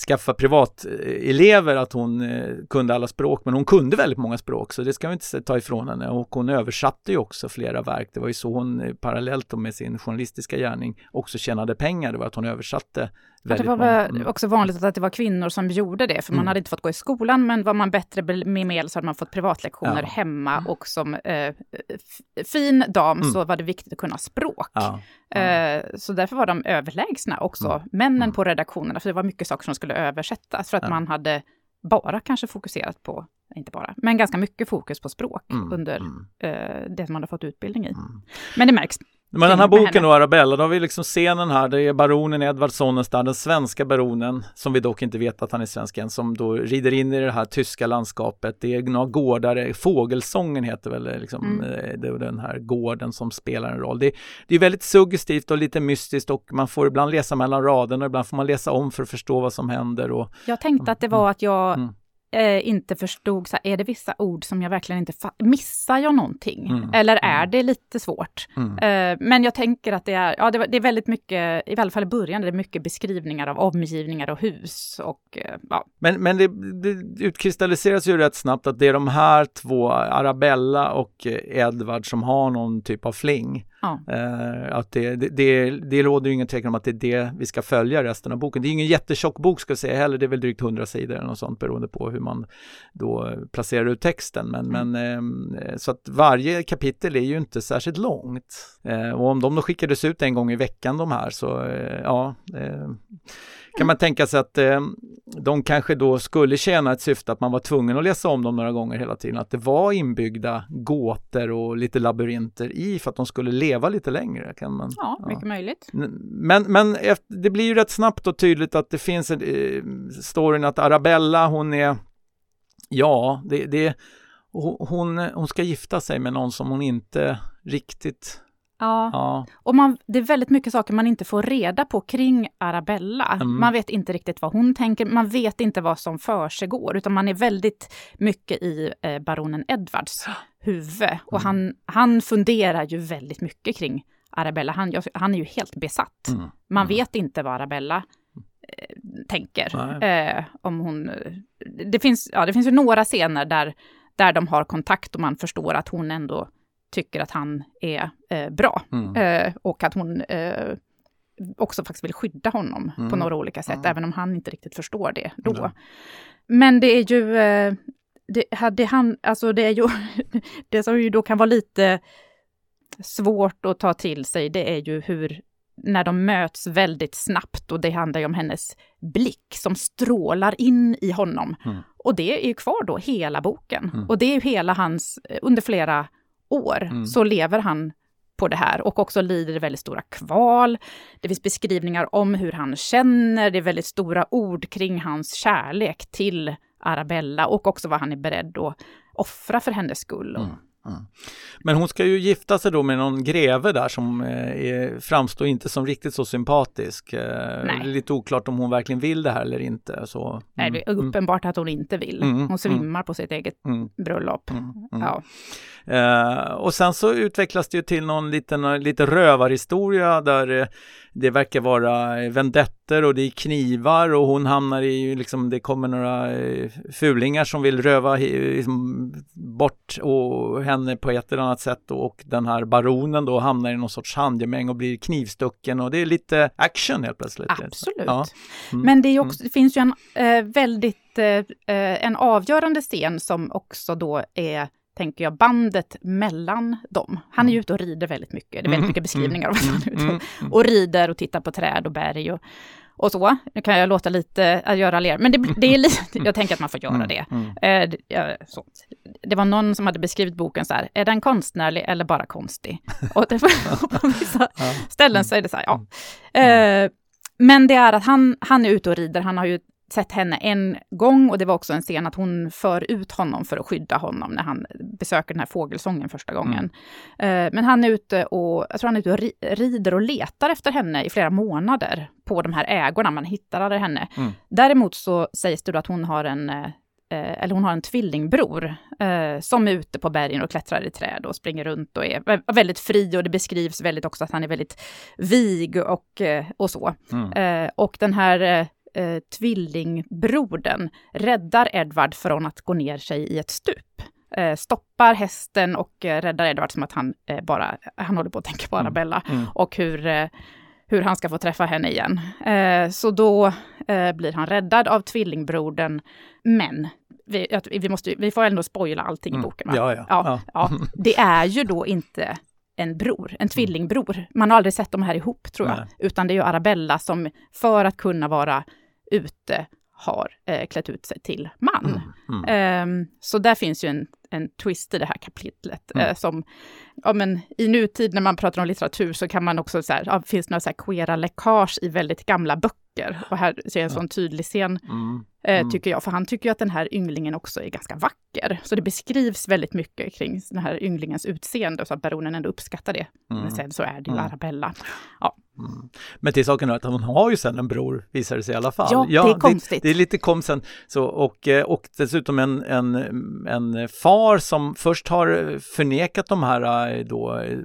skaffa privatelever att hon eh, kunde alla språk, men hon kunde väldigt många språk, så det ska vi inte ta ifrån henne. Och hon översatte ju också flera verk. Det var ju så hon eh, parallellt med sin journalistiska gärning också tjänade pengar. Det var att hon översatte det var många. Mm. också vanligt att det var kvinnor som gjorde det, för man Mm. hade inte fått gå i skolan, men var man bättre med medel så hade man fått privatlektioner Ja. hemma och som eh, fin dam Mm. så var det viktigt att kunna språk. Ja. Eh, så därför var de överlägsna också, Mm. männen Mm. på redaktionerna, för det var mycket saker som skulle översättas, för att Ja. man hade bara kanske fokuserat på, inte bara, men ganska mycket fokus på språk Mm. under Mm. eh, det man hade fått utbildning i. Mm. Men det märks. Men den här boken då, Arabella, då har vi liksom scenen här, det är baronen Edvard Sonnenstad, den svenska baronen, som vi dock inte vet att han är svensk än, som då rider in i det här tyska landskapet. Det är några gårdar, Fågelsången heter väl liksom, Mm. eh, det är den här gården som spelar en roll. Det, det är väldigt suggestivt och lite mystiskt och man får ibland läsa mellan raderna, ibland får man läsa om för att förstå vad som händer. Och, Jag tänkte att det var att jag Mm. Eh, inte förstod, så här, är det vissa ord som jag verkligen inte fa- Missar jag någonting? Mm. Eller är Mm. det lite svårt? mm. Eh, men jag tänker att det är, ja, det, det är väldigt mycket, i alla fall i början, det är mycket beskrivningar av omgivningar och hus och eh, ja, Men, men det, det utkristalliseras ju rätt snabbt att det är de här två, Arabella och eh, Edvard, som har någon typ av fling. Ja. Eh, att det, det, det, det råder ju ingen tvekan om att det är det vi ska följa resten av boken. Det är ingen jättetjock bok ska jag säga heller, det är väl drygt 100 sidor eller något sånt beroende på hur man då placerar ut texten. Men, men eh, så att varje kapitel är ju inte särskilt långt. Eh, och om de då skickades ut en gång i veckan de här så ja, kan man tänka sig att eh, de kanske då skulle tjäna ett syfte att man var tvungen att läsa om dem några gånger hela tiden. Att det var inbyggda gåtor och lite labyrinter i för att de skulle leva lite längre. Kan man, ja, mycket möjligt. Men, men efter, det blir ju rätt snabbt och tydligt att det finns en eh, storyn att Arabella hon är, ja, det, det hon, hon ska gifta sig med någon som hon inte riktigt, Ja. ja, Och man, det är väldigt mycket saker man inte får reda på kring Arabella. Mm. Man vet inte riktigt vad hon tänker, man vet inte vad som försiggår, utan man är väldigt mycket i eh, baronen Edwards huvud. Och Mm. han, han funderar ju väldigt mycket kring Arabella. Han, han är ju helt besatt. mm, Man Mm. vet inte vad Arabella eh, tänker. Eh, om hon, det, finns, ja, det finns ju några scener där, där de har kontakt och man förstår att hon ändå tycker att han är eh, bra. mm, Eh, och att hon eh, också faktiskt vill skydda honom Mm. på några olika sätt, Mm. även om han inte riktigt förstår det då. Men det är ju... Eh, det, hade han, alltså det är ju, det som ju då kan vara lite svårt att ta till sig, det är ju hur, när de möts väldigt snabbt och det handlar ju om hennes blick som strålar in i honom. Mm. Och det är ju kvar då hela boken. Mm. Och det är ju hela hans, under flera år Mm. så lever han på det här och också lider väldigt stora kval. Det finns beskrivningar om hur han känner, det är väldigt stora ord kring hans kärlek till Arabella och också vad han är beredd att offra för hennes skull. Mm. Mm. Men hon ska ju gifta sig då med någon greve där som eh, är, framstår inte som riktigt så sympatisk. Eh, det är lite oklart om hon verkligen vill det här eller inte. Så, Nej, det är mm, uppenbart att hon inte vill. Mm, Hon svimmar på sitt eget mm, bröllop. mm, mm. Ja. Eh, och sen så utvecklas det ju till någon liten lite rövarhistoria där eh, det verkar vara vendetter och det är knivar och hon hamnar i, liksom, det kommer några eh, fulingar som vill röva liksom, bort och henne på ett eller annat sätt och den här baronen då hamnar i någon sorts handgemäng och blir knivstucken och det är lite action helt plötsligt. Absolut. Ja. Mm. Men det, också, det finns ju en eh, väldigt, eh, eh, en avgörande scen som också då är, tänker jag, bandet mellan dem. Han är ju ute och rider väldigt mycket. Det är väldigt Mm, mycket beskrivningar av att han är ute Mm, och, mm. och rider och tittar på träd och berg och, och så. Nu kan jag låta lite, att göra ler, men det, det är lite, jag tänker att man får göra Mm, det. mm. Eh, så. det var någon som hade beskrivit boken så här, är den konstnärlig eller bara konstig? Och det, på vissa ställen så är det så här, ja. Eh, men det är att han, han är ute och rider, han har ju sett henne en gång och det var också en scen att hon för ut honom för att skydda honom när han besöker den här fågelsången första gången. Eh, men han är ute och, jag tror han är ute och ri, rider och letar efter henne i flera månader på de här ägorna, man hittar aldrig henne. Mm. Däremot så sägs det då att hon har en eh, eh, eller hon har en tvillingbror eh, som är ute på bergen och klättrar i träd och springer runt och är vä- väldigt fri och det beskrivs väldigt också att han är väldigt vig och, och så. Mm. Eh, och den här eh, tvillingbrodern räddar Edvard från att gå ner sig i ett stup. Eh, stoppar hästen och eh, räddar Edvard som att han eh, bara, han håller på att tänka på Mm. Arabella Mm. och hur, eh, hur han ska få träffa henne igen. Eh, så då eh, blir han räddad av tvillingbrodern, men vi, vi, måste, vi får ändå spoila allting i Mm. boken. Va? Ja, ja. Ja, ja, det är ju då inte en bror, en tvillingbror. Man har aldrig sett de här ihop tror jag, Nej. utan det är ju Arabella som för att kunna vara ute har eh, klätt ut sig till man. Mm. Mm. Ehm, så där finns ju en, en twist i det här kapitlet. Mm. eh, som, ja, men, I nutid när man pratar om litteratur så kan man också, så här, ja, finns några så här queera läckage i väldigt gamla böcker? Och här ser jag en sån tydlig scen, Mm. eh, Mm. tycker jag. För han tycker ju att den här ynglingen också är ganska vacker. Så det beskrivs väldigt mycket kring den här ynglingens utseende, så att baronen ändå uppskattar det. Mm. Men sen så är det ju Mm. Arabella. Mm. Men till saken är att hon har ju sen en bror, visar det sig i alla fall. Ja, det är konstigt. Det, det är lite komsen. Så, och, eh, och dessutom en, en, en far som först har förnekat de här eh, då, eh,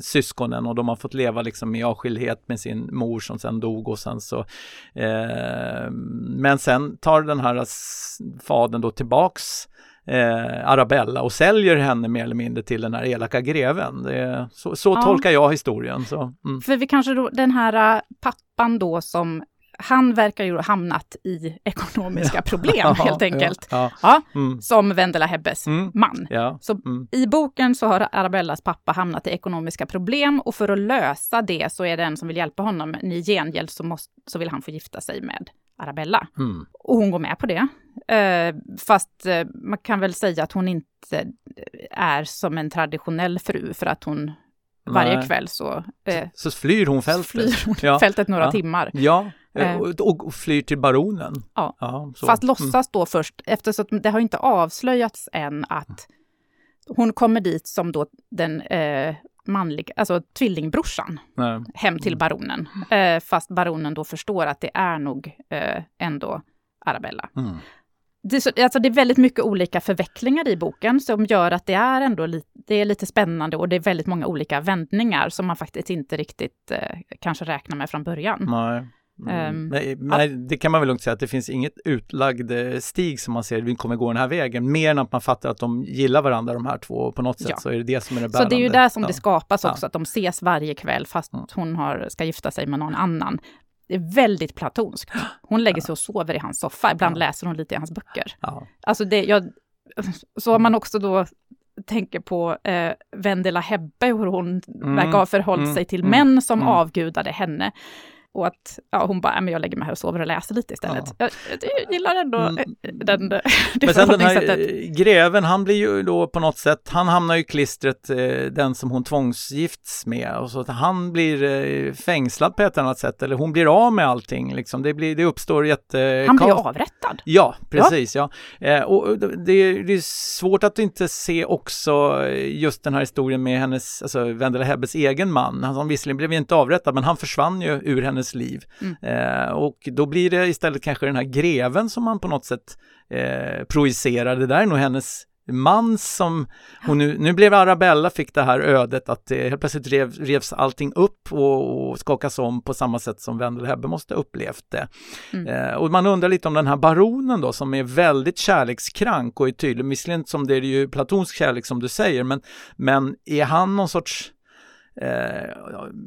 syskonen och de har fått leva liksom i avskildhet med sin mor som sen dog och sen så eh, men sen tar den här fadern då tillbaks eh, Arabella och säljer henne mer eller mindre till den här elaka greven. Det så så Ja. tolkar jag historien. Så, mm. För vi kanske då, den här äh, pappan då som, han verkar ju ha hamnat i ekonomiska problem Ja, helt enkelt. Ja, Ja. Mm. som Wendela Hebbes Mm. man. Så Mm. i boken så har Arabellas pappa hamnat i ekonomiska problem och för att lösa det så är det en som vill hjälpa honom, i gengäld så, måste, så vill han få gifta sig med Arabella. Mm. Och hon går med på det. Eh, fast eh, man kan väl säga att hon inte är som en traditionell fru för att hon varje Nej. kväll så eh, Så flyr hon fältet. flyr hon Ja. fältet några Ja. timmar. Ja, Eh. och, flyr till baronen. Ja. så. Fast Mm. låtsas då först, eftersom det har inte avslöjats än att hon kommer dit som då den eh, manliga, alltså tvillingbrorsan Nej. hem till baronen. Eh, fast baronen då förstår att det är nog eh, ändå Arabella. Mm. Det är, så, alltså det är väldigt mycket olika förvecklingar i boken som gör att det är ändå li, det är lite spännande och det är väldigt många olika vändningar som man faktiskt inte riktigt eh, kanske räknar med från början. Nej. Mm. Ehm, nej, nej, det kan man väl lugnt säga att det finns inget utlagd eh, stig som man ser, vi kommer gå den här vägen, mer än att man fattar att de gillar varandra de här två och på något sätt Ja. så är det det som är det Så bärande. det är ju där som ja. det skapas också, att de ses varje kväll fast Mm. hon har, ska gifta sig med någon annan. Det är väldigt platonskt. Hon lägger sig och sover i hans soffa, ibland läser hon lite i hans böcker. Alltså det, jag, så har man också då tänker på eh, Vendela Hebbe, hur hon Mm, verkar ha förhållit mm, sig till mm, män som mm. avgudade henne. Och att ja, hon bara, "Ja, men jag lägger mig här och sover och läser lite istället. Jag, jag gillar ändå Mm. eh, den, det Men sen den här eh, greven, han blir ju då på något sätt, han hamnar ju i klistret, eh, den som hon tvångsgifts med. Och så att han blir eh, fängslad på ett annat sätt, eller hon blir av med allting. Liksom. Det, blir, det uppstår jätte... Han blir avrättad. Ja, precis. Ja. Eh, och det, är, det är svårt att inte se också eh, just den här historien med hennes, alltså Vendela Hebbes egen man. Han visserligen blev inte avrättad, men han försvann ju ur hennes liv. Mm. Eh, och då blir det istället kanske den här greven som man på något sätt eh, projicerar. Det där är nog hennes man som hon nu, nu blev Arabella fick det här ödet att eh, helt plötsligt rev, revs allting upp och, och skakas om på samma sätt som Vendela Hebbe måste ha upplevt det. Mm. Eh, och man undrar lite om den här baronen då som är väldigt kärlekskrank och är tydlig, visserligen som det är ju platonsk kärlek som du säger, men, men är han någon sorts Eh,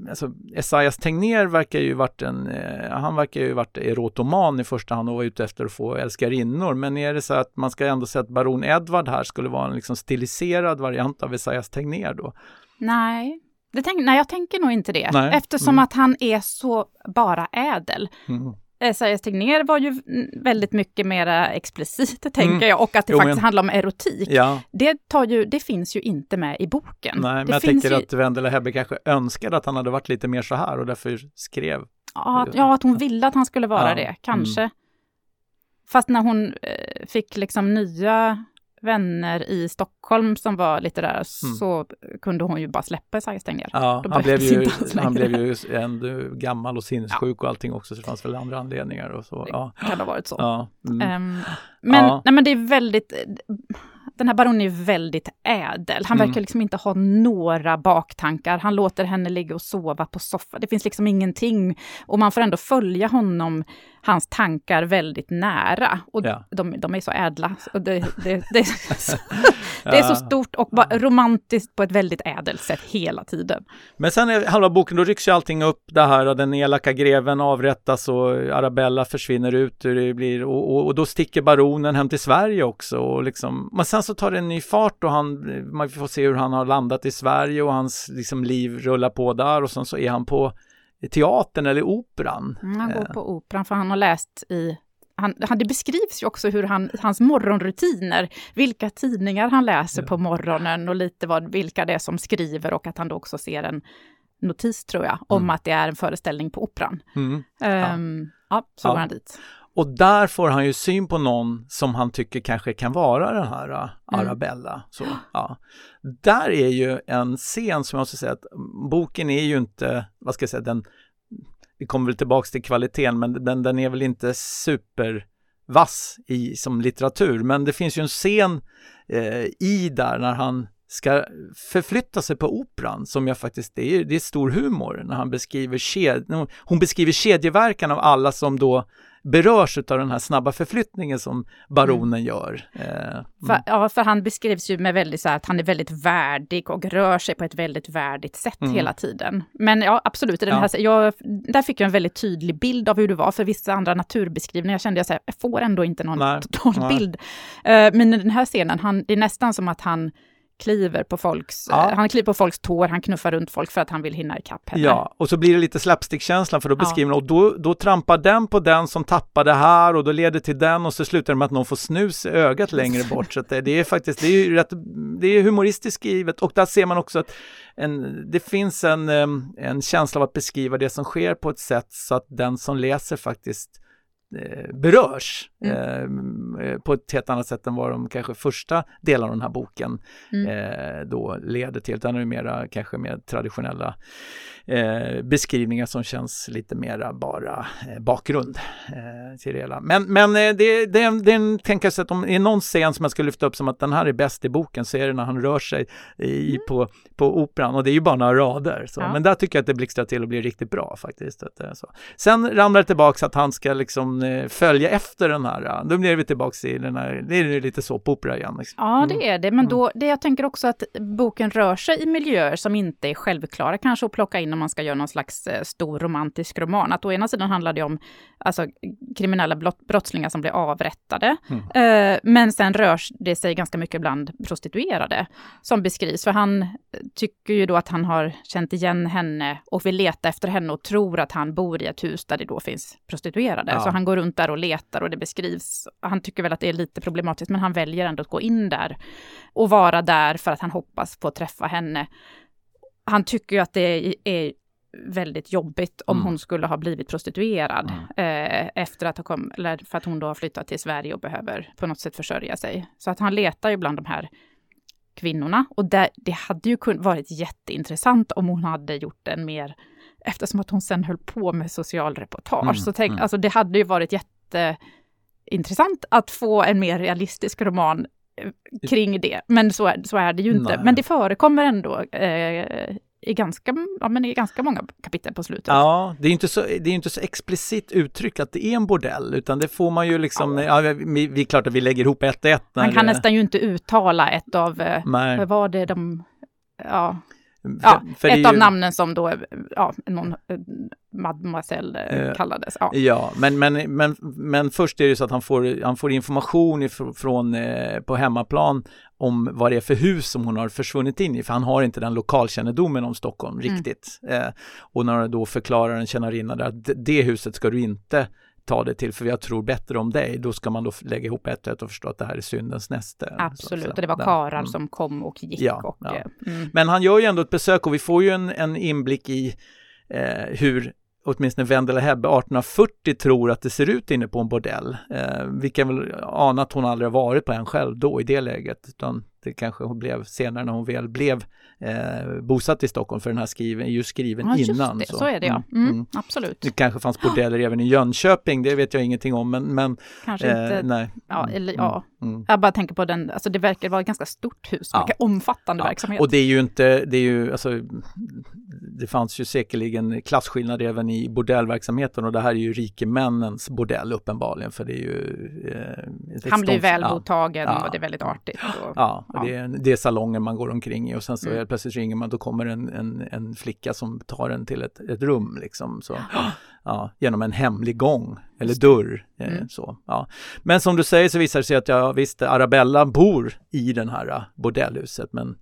alltså Esaias Tegnér verkar ju varit en, eh, han verkar ju varit erotoman i första hand och var ute efter att få älskarinnor. Men är det så att man ska ändå säga att baron Edward här skulle vara en liksom stiliserad variant av Esaias Tegnér då? Nej. Det tänk, nej, jag tänker nog inte det. Nej. Eftersom Mm. att han är så bara ädel. Mm. Esaias Tegnér var ju mm, väldigt mycket mera explicit, tänker Mm. jag, och att det Jo, faktiskt men- handlar om erotik. Ja, Det, tar ju, det finns ju inte med i boken. nej, men det jag tänker ju, att Vendela Hebbe kanske önskade att han hade varit lite mer så här och därför skrev. ja, att- ja, att hon ville att han skulle vara Ja, det, kanske. Fast när hon eh, fick liksom nya vänner i Stockholm som var litterära så kunde hon ju bara släppa Tegnér. Mm. Ja, han blev, ju, han blev ju ändå gammal och sinnessjuk och allting också, så det fanns väl andra anledningar och så. Ja, Kan ha varit så. ja. Mm. Ehm, men, Ja. nej, men det är väldigt, den här baronen är väldigt ädel. Han Mm. verkar liksom inte ha några baktankar. Han låter henne ligga och sova på soffan. Det finns liksom ingenting. Och man får ändå följa honom, hans tankar väldigt nära. Och Ja. de, de är så ädla. Och det, det, det, det är så stort och romantiskt på ett väldigt ädelt sätt hela tiden. Men sen är halva boken, då rycks ju allting upp det här, den elaka greven avrättas och Arabella försvinner ut ur det blir, och, och, och då sticker baronen hem till Sverige också. Och liksom, men sen så tar det en ny fart och han, man får se hur han har landat i Sverige och hans liksom, liv rullar på där och sen så är han på teatern eller operan. Mm, Han går Eh. på operan för han har läst i han, han, det beskrivs ju också hur han, hans morgonrutiner, vilka tidningar han läser på morgonen och lite vad, vilka det är som skriver och att han då också ser en notis, tror jag, om att det är en föreställning på operan. Mm. Ehm, ja. så Ja. går han dit. Och där får han ju syn på någon som han tycker kanske kan vara den här uh, Mm. Arabella. Så, ja. Där är ju en scen som jag måste säga att boken är ju inte, vad ska jag säga, den, vi kommer väl tillbaks till kvaliteten, men den, den är väl inte supervass i, som litteratur. Men det finns ju en scen eh, i där när han ska förflytta sig på operan som jag faktiskt, det är, det är stor humor när han beskriver ked, hon beskriver kedjeverkan av alla som då berörs av den här snabba förflyttningen som baronen gör. Eh, mm. För, ja, för han beskrivs ju med väldigt så här, att han är väldigt värdig och rör sig på ett väldigt värdigt sätt Mm. hela tiden. Men ja, absolut, i den Ja. här, jag, där fick jag en väldigt tydlig bild av hur det var, för vissa andra naturbeskrivningar kände jag så här, jag får ändå inte någon Nej, total bild. Eh, men i den här scenen, han, det är nästan som att han kliver på folks, Ja. eh, han kliver på folks tår, han knuffar runt folk för att han vill hinna ikapp henne. Ja, och så blir det lite slapstick-känsla för då Ja. beskriver man, och då, då trampar den på den som tappar det här och då leder till den och så slutar det med att någon får snus i ögat längre bort. Så det, det är faktiskt, det är ju rätt, det är humoristiskt skrivet och där ser man också att en, det finns en, en känsla av att beskriva det som sker på ett sätt så att den som läser faktiskt eh, berörs eh, på ett helt annat sätt än vad de kanske första delen av den här boken Mm. eh, då leder till. Den är ju mera kanske mer traditionella eh, beskrivningar som känns lite mera bara eh, bakgrund eh, till det hela. Men, men eh, det, det, är det är så att om det är någon scen som jag skulle lyfta upp som att den här är bäst i boken så är det när han rör sig i, på, på operan och det är ju bara några rader. Så. Ja. Men där tycker jag att det blixtrar till och blir riktigt bra faktiskt. Att det är så. Sen ramlar det tillbaks att han ska liksom kan eh, följa efter den här. ja. Då blir vi tillbaka i den här, det är lite såpopera igen. Liksom. Ja, Mm. det är det. Men då, det jag tänker också att boken rör sig i miljöer som inte är självklara kanske att plocka in om man ska göra någon slags eh, stor romantisk roman. Att å ena sidan handlar det om alltså, kriminella brottslingar som blir avrättade. Mm. Eh, men sen rör det sig ganska mycket bland prostituerade som beskrivs. För han eh, tycker ju då att han har känt igen henne och vill leta efter henne och tror att han bor i ett hus där det då finns prostituerade. Ja. Så han går runt där och letar och det beskrivs. Han tycker väl att det är lite problematiskt, men han väljer ändå att gå in där och vara där för att han hoppas på att träffa henne. Han tycker ju att det är väldigt jobbigt om Mm. hon skulle ha blivit prostituerad eh, efter att ha kom, eller för att hon då har flyttat till Sverige och behöver på något sätt försörja sig. Så att han letar ju bland de här kvinnorna och det, det hade ju kun, varit jätteintressant om hon hade gjort en mer, eftersom att hon sen höll på med socialreportage. Mm, så tänk, mm. alltså det hade ju varit jätteintressant att få en mer realistisk roman eh, kring det. Men så är, så är det ju inte. Nej. Men det förekommer ändå eh, i, ganska, ja, men i ganska många kapitel på slutet. Ja, det är inte så, det är inte så explicit uttryckt att det är en bordell, utan det får man ju liksom, ja. vi, vi, är klart att vi lägger ihop ett och ett. Man kan nästan ju inte uttala ett av, eh, Nej. vad var det de, ja, ja för är ett av ju- namnen som då, ja, någon eh, mademoiselle Eh, kallades. Ja. Ja, men, men, men, men först är det så att han får, han får information ifrån, från, eh, på hemmaplan om vad det är för hus som hon har försvunnit in i, för han har inte den lokalkännedomen om Stockholm Mm. riktigt. Eh, och när då förklarar en tjänarinna där att det huset ska du inte ta det till för jag tror bättre om dig, då ska man då lägga ihop ett och ett och förstå att det här är syndens näste. Absolut, och det var karar Mm. som kom och gick. Ja, och, ja. mm. Men han gör ju ändå ett besök och vi får ju en, en inblick i eh, hur åtminstone Wendela Hebbe 1840 tror att det ser ut inne på en bordell. Eh, vi kan väl ana att hon aldrig har varit på en själv då i det läget, utan det kanske hon blev senare när hon väl blev eh, bosatt i Stockholm, för den här skriven, är ju skriven Ja, innan. det, så, är det ja. Mm, Absolut. Det kanske fanns bordeller även i Jönköping, det vet jag ingenting om, men, men Kanske eh, inte, nej. ja, eller ja. Mm. Jag bara tänker på den, alltså det verkar vara ett ganska stort hus, Ja. omfattande Ja, verksamhet. Och det är ju inte, det är ju, alltså, det fanns ju säkerligen klasskillnader även i bordellverksamheten och det här är ju rikemännens bordell uppenbarligen för det är ju... Eh, Han blir väl mottagen och det är väldigt artigt. Och, Ja, Ja. Det, är, det är salonger man går omkring i och sen så Mm. helt plötsligt ringer man, då kommer en, en, en flicka som tar en till ett, ett rum liksom. Så, ja, genom en hemlig gång eller dörr. Eh, Mm. så, ja. Men som du säger så visar det sig att ja, visst, Arabella bor i den här eh, bordellhuset men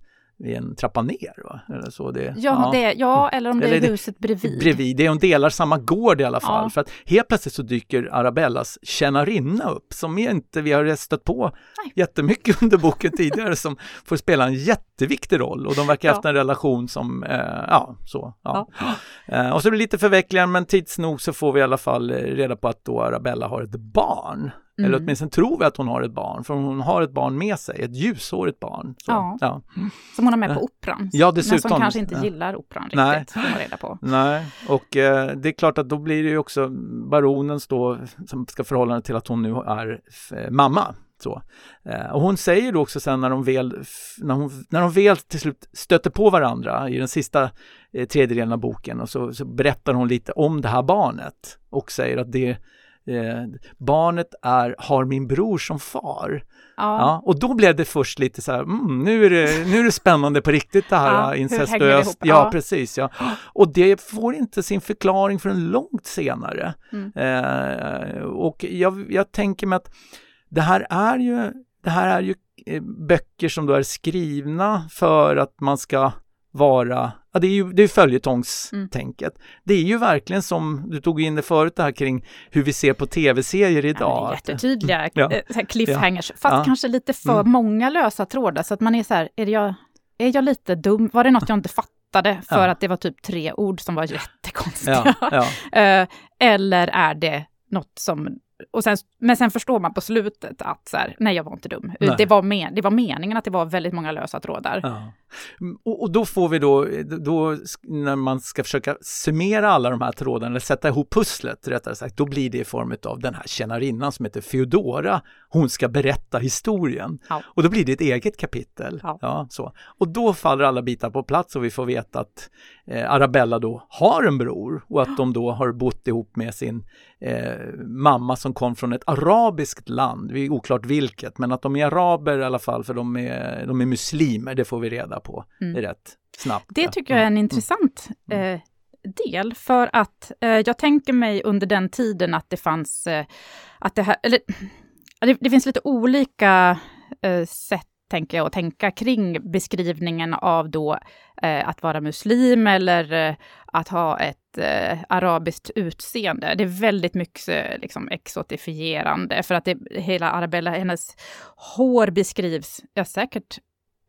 i en trappa ner. Va? Eller så det, ja, Det, ja, eller om det Eller är huset bredvid. Bredvid, det är hon delar samma gård i alla fall. Ja. För att helt plötsligt så dyker Arabellas tjänarinna upp som inte vi har stött på Nej. jättemycket under boken tidigare som får spela en jätteviktig roll och de verkar ha Ja. haft en relation som, eh, ja, så. Ja. Eh, och så blir det lite förvecklingar men tids nog så får vi i alla fall eh, reda på att då Arabella har ett barn. Eller Mm. åtminstone tror vi att hon har ett barn, för hon har ett barn med sig, ett ljushårigt barn. Så, Ja. ja. Som hon har med på operan. Ja, Men som kanske inte gillar operan riktigt, Nej. får man reda på. Nej, och eh, det är klart att då blir det ju också baronens då som ska förhålla sig till att hon nu är f- mamma. Så. Eh, och hon säger då också sen när de, väl, när, hon, när de väl till slut stöter på varandra i den sista eh, tredjedelen av boken och så, så berättar hon lite om det här barnet och säger att det eh, barnet är, har min bror som far. Ja. Ja, och då blev det först lite så här, mm, nu, är det, nu är det spännande på riktigt det här Ja, incestuöst. Ja, Ja. precis. Ja. Och det får inte sin förklaring förrän långt senare. Mm. Eh, och jag, jag tänker mig att det här är ju, det här är ju eh, böcker som då är skrivna för att man ska vara, ja det är ju det är följetongstänket. Det är ju verkligen som, du tog in det förut det här kring hur vi ser på tv-serier Ja, idag. är jättetydliga Ja. eh, här cliffhangers, fast Ja. kanske lite för Mm. många lösa trådar, så att man är så här, är, jag, är jag lite dum? Var det något jag inte fattade för Ja. att det var typ tre ord som var jättekonstiga? Ja, ja. Eh, eller är det något som... Och sen, men sen förstår man på slutet att så här, nej, jag var inte dum. Nej. Det var, men, det var meningen att det var väldigt många lösa trådar. Ja. Och, och, då får vi då, då, när man ska försöka summera alla de här trådarna, eller sätta ihop pusslet rättare sagt, då blir det i form av den här tjänarinnan som heter Feodora. Hon ska berätta historien. Ja. Och då blir det ett eget kapitel. Ja. ja. så. Och då faller alla bitar på plats och vi får veta att eh, Arabella då har en bror och att de då har bott ihop med sin eh, mamma som kom från ett arabiskt land, det är oklart vilket, men att de är araber i alla fall för de är, de är muslimer, det får vi reda på mm. rätt snabbt. Det tycker jag är en mm. intressant mm. eh, del, för att eh, jag tänker mig under den tiden att det fanns, eh, att det här, eller det, det finns lite olika eh, sätt tänker jag, att tänka kring beskrivningen av då eh, att vara muslim eller eh, att ha ett eh, arabiskt utseende. Det är väldigt mycket eh, liksom, exotifierande, för att det, hela Arabella, hennes hår beskrivs, ja säkert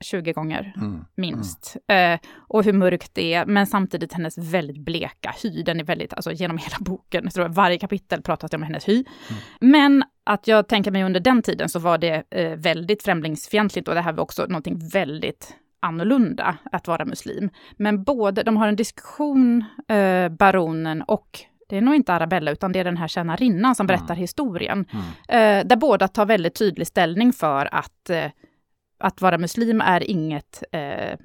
20 gånger mm. minst. Mm. Eh, och hur mörkt det är, men samtidigt hennes väldigt bleka hy. Den är väldigt, alltså genom hela boken, jag tror varje kapitel pratas det om hennes hy. Mm. Men att jag tänker mig under den tiden så var det eh, väldigt främlingsfientligt och det här var också någonting väldigt annorlunda att vara muslim. Men både, de har en diskussion, eh, baronen och det är nog inte Arabella, utan det är den här tjänarinnan som berättar mm. historien. Mm. Eh, där båda tar väldigt tydlig ställning för att eh, att vara muslim är inget eh,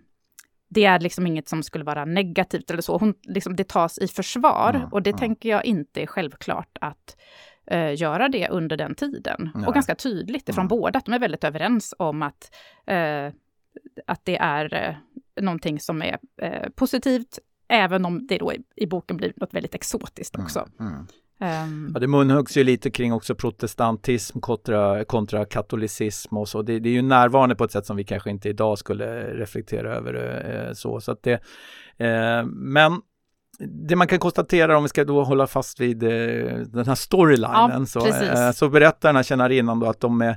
det är liksom inget som skulle vara negativt eller så. Hon, liksom, det tas i försvar mm, och det mm. tänker jag inte är självklart att eh, göra det under den tiden. Nej. Och ganska tydligt ifrån mm. båda, att de är väldigt överens om att, eh, att det är eh, någonting som är eh, positivt, även om det då i, i boken blir något väldigt exotiskt mm, också. Mm. Um, ja, det munhuggs ju lite kring också protestantism kontra, kontra katolicism och så. Det, det, är ju närvarande på ett sätt som vi kanske inte idag skulle reflektera över eh, så. så att det, eh, men det man kan konstatera om vi ska då hålla fast vid eh, den här storylinen ja, så, eh, så berättar den här tjänarinnan då att de är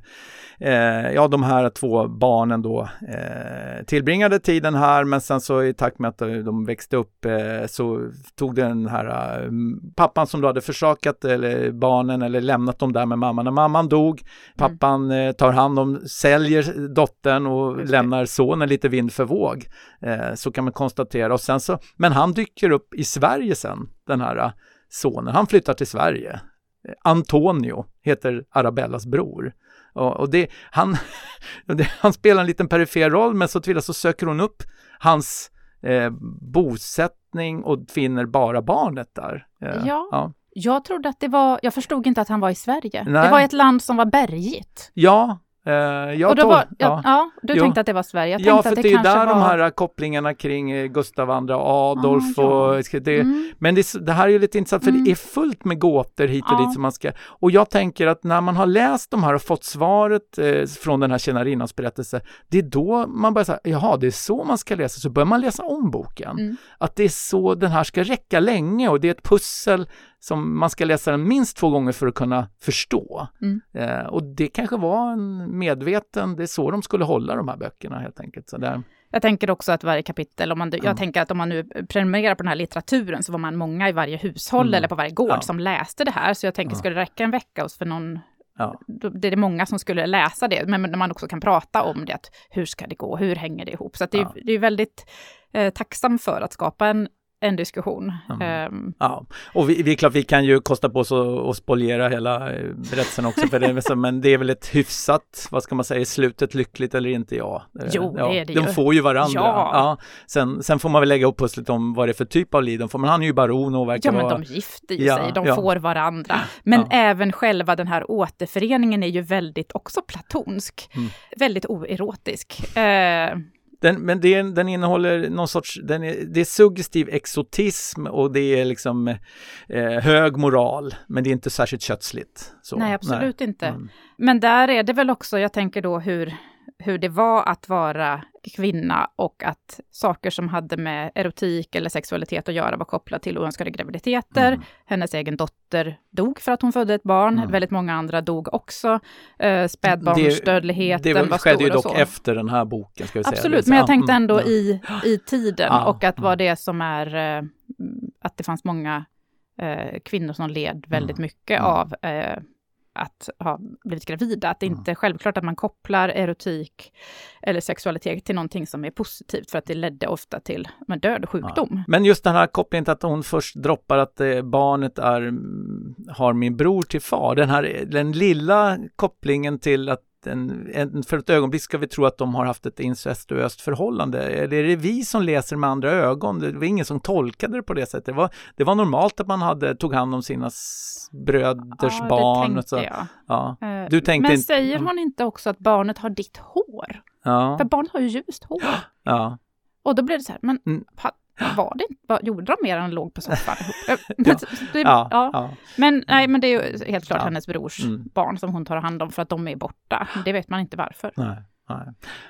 eh, ja, de här två barnen då eh, tillbringade tiden här, men sen så i takt med att de växte upp eh, så tog den här eh, pappan som då hade försakat eller barnen eller lämnat dem där med mamman. När mamman dog, mm. pappan tar hand om, säljer dottern och Just lämnar sonen lite vind för våg. Så kan man konstatera. Och sen så, men han dyker upp i Sverige sen, den här sonen. Han flyttar till Sverige. Antonio heter Arabellas bror. Och, det, han, han spelar en liten perifer roll, men så tillvida så söker hon upp hans eh, bosättning och finner bara barnet där. Eh, ja. ja. Jag trodde att det var, jag förstod inte att han var i Sverige. Nej. Det var ett land som var bergigt. Ja, jag och då var, ja, ja, du jo. tänkte att det var Sverige. Jag ja, för det, det är där var... de här kopplingarna kring eh, Gustav II Adolf ah, och ja. det, mm. Men det, det, här är ju lite intressant för mm. det är fullt med gåtor hit och ja. dit som man ska och jag tänker att när man har läst de här och fått svaret eh, från den här tjänarinnans berättelse, det är då man börjar säga, jaha, det är så man ska läsa, så börjar man läsa om boken. Mm. Att det är så den här ska räcka länge och det är ett pussel som man ska läsa den minst två gånger för att kunna förstå. Mm. Eh, och det kanske var en medveten, det är så de skulle hålla de här böckerna helt enkelt. Så där. Jag tänker också att varje kapitel, om man, jag mm. tänker att om man nu prenumererar på den här litteraturen så var man många i varje hushåll mm. eller på varje gård ja. som läste det här. Så jag tänker, ja. skulle det räcka en vecka hos för någon Ja. Det är många som skulle läsa det, men när man också kan prata om det, att hur ska det gå, hur hänger det ihop? Så det, ja. det är väldigt eh, tacksam för att skapa en en diskussion. Mm. Um, ja, och vi, vi, klart, vi kan ju kosta på oss att spoliera hela eh, berättelsen också, för det, men det är väl ett hyfsat, vad ska man säga, slutet lyckligt eller inte? Ja, eh, jo, ja, det är det De ju. får ju varandra. Ja. ja. Sen, sen får man väl lägga upp pusslet om vad det är för typ av liv de får, men han är ju baron och verkar Ja, men de gifter ju ja, sig, de får varandra. Men även själva den här återföreningen är ju väldigt också platonsk, mm. väldigt oerotisk. Uh, den, men det, den innehåller någon sorts, den är, det är suggestiv exotism och det är liksom eh, hög moral, men det är inte särskilt kötsligt. Så, nej, absolut nej. inte. Mm. Men där är det väl också, jag tänker då hur, hur det var att vara kvinna och att saker som hade med erotik eller sexualitet att göra var kopplat till oönskade graviditeter. Mm. Hennes egen dotter dog för att hon födde ett barn. Mm. Väldigt många andra dog också. Uh, spädbarnsdödligheten det, det var, stor skedde ju dock efter den här boken. Ska vi säga. Absolut, men jag tänkte ändå mm. i, i tiden och att vad det som är, uh, att det fanns många uh, kvinnor som led väldigt mm. mycket mm. av att ha blivit gravida. Att det inte är självklart att man kopplar erotik eller sexualitet till någonting som är positivt, för att det ledde ofta till men, död och sjukdom. Men just den här kopplingen till att hon först droppar att eh, barnet är, mm, har min bror till far, den här den lilla kopplingen till att en, en, för ett ögonblick ska vi tro att de har haft ett incestuöst förhållande. Eller är det vi som läser med andra ögon? Det var ingen som tolkade det på det sättet. Det var, det var normalt att man hade, tog hand om sina bröders Ja, barn. och så. jag. Ja. Eh, Du tänkte Men säger hon inte också att barnet har ditt hår? Ja. För barnet har ju ljust hår. ja. Och då blev det så här, men Mm. Var det inte, gjorde de mer än låg på soffan men, det, Ja, ja. ja. men nej, men det är ju helt klart Ja. hennes brors Mm. barn som hon tar hand om för att de är borta. Det vet man inte varför. Nej, nej.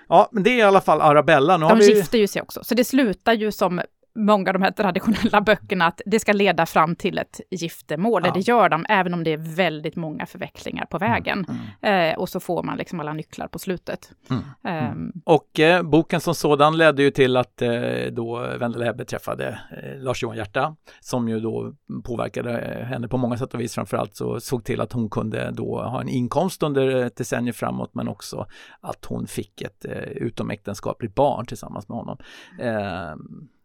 Ja, men det är i alla fall Arabella. Nu De vi... gifter ju sig också, så det slutar ju som många av de här traditionella böckerna, att det ska leda fram till ett giftermål. Ja. Det gör de, även om det är väldigt många förvecklingar på vägen. Eh, och så får man liksom alla nycklar på slutet. Mm. Ehm, Och eh, boken som sådan ledde ju till att eh, då Wendela Hebbe träffade eh, Lars-Johan Hierta som ju då påverkade eh, henne på många sätt och vis. Framförallt så såg till att hon kunde då ha en inkomst under ett decennium framåt men också att hon fick ett eh, utomäktenskapligt barn tillsammans med honom.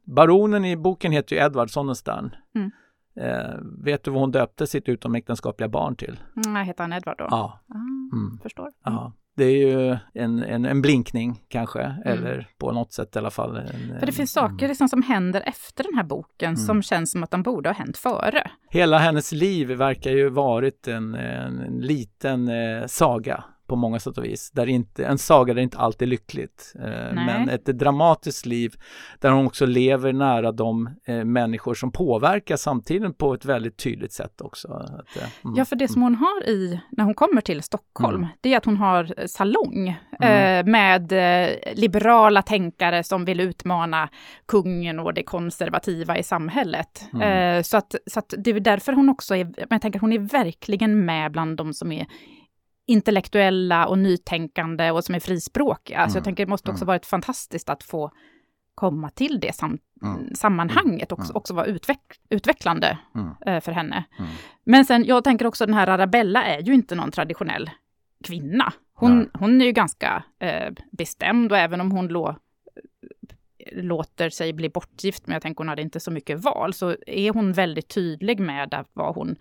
Baronen i boken heter ju Edward Sonnenstern. Mm. Eh, vet du vad hon döpte sitt utomäktenskapliga barn till? mm, heter han Edvard då? Ja, Ah, mm. Förstår. ja. Det är ju en, en, en blinkning kanske, eller på något sätt i alla fall. En, Mm. För det finns saker liksom som händer efter den här boken Mm. som känns som att de borde ha hänt före. Hela hennes liv verkar ju varit en, en, en liten eh, saga på många sätt och vis. Där inte, en saga där inte allt är lyckligt. Eh, men ett dramatiskt liv där hon också lever nära de eh, människor som påverkar samtiden på ett väldigt tydligt sätt också. Att, eh, mm, Ja, för det som hon har i, när hon kommer till Stockholm, Mm. det är att hon har eh, salong Mm. eh, med eh, liberala tänkare som vill utmana kungen och det konservativa i samhället. Mm. Så att, så att det är därför hon också är, men jag tänker hon är verkligen med bland de som är intellektuella och nytänkande och som är frispråkiga. Så Mm. jag tänker det måste också Mm. varit fantastiskt att få komma till det sam Mm. sammanhanget och också, Mm. också vara utveck utvecklande Mm. eh, för henne. Mm. Men sen, jag tänker också den här Arabella är ju inte någon traditionell kvinna. Hon, Nej. hon är ju ganska eh, bestämd och även om hon lå, låter sig bli bortgift, men jag tänker hon hade inte så mycket val, så är hon väldigt tydlig med att vad, hon,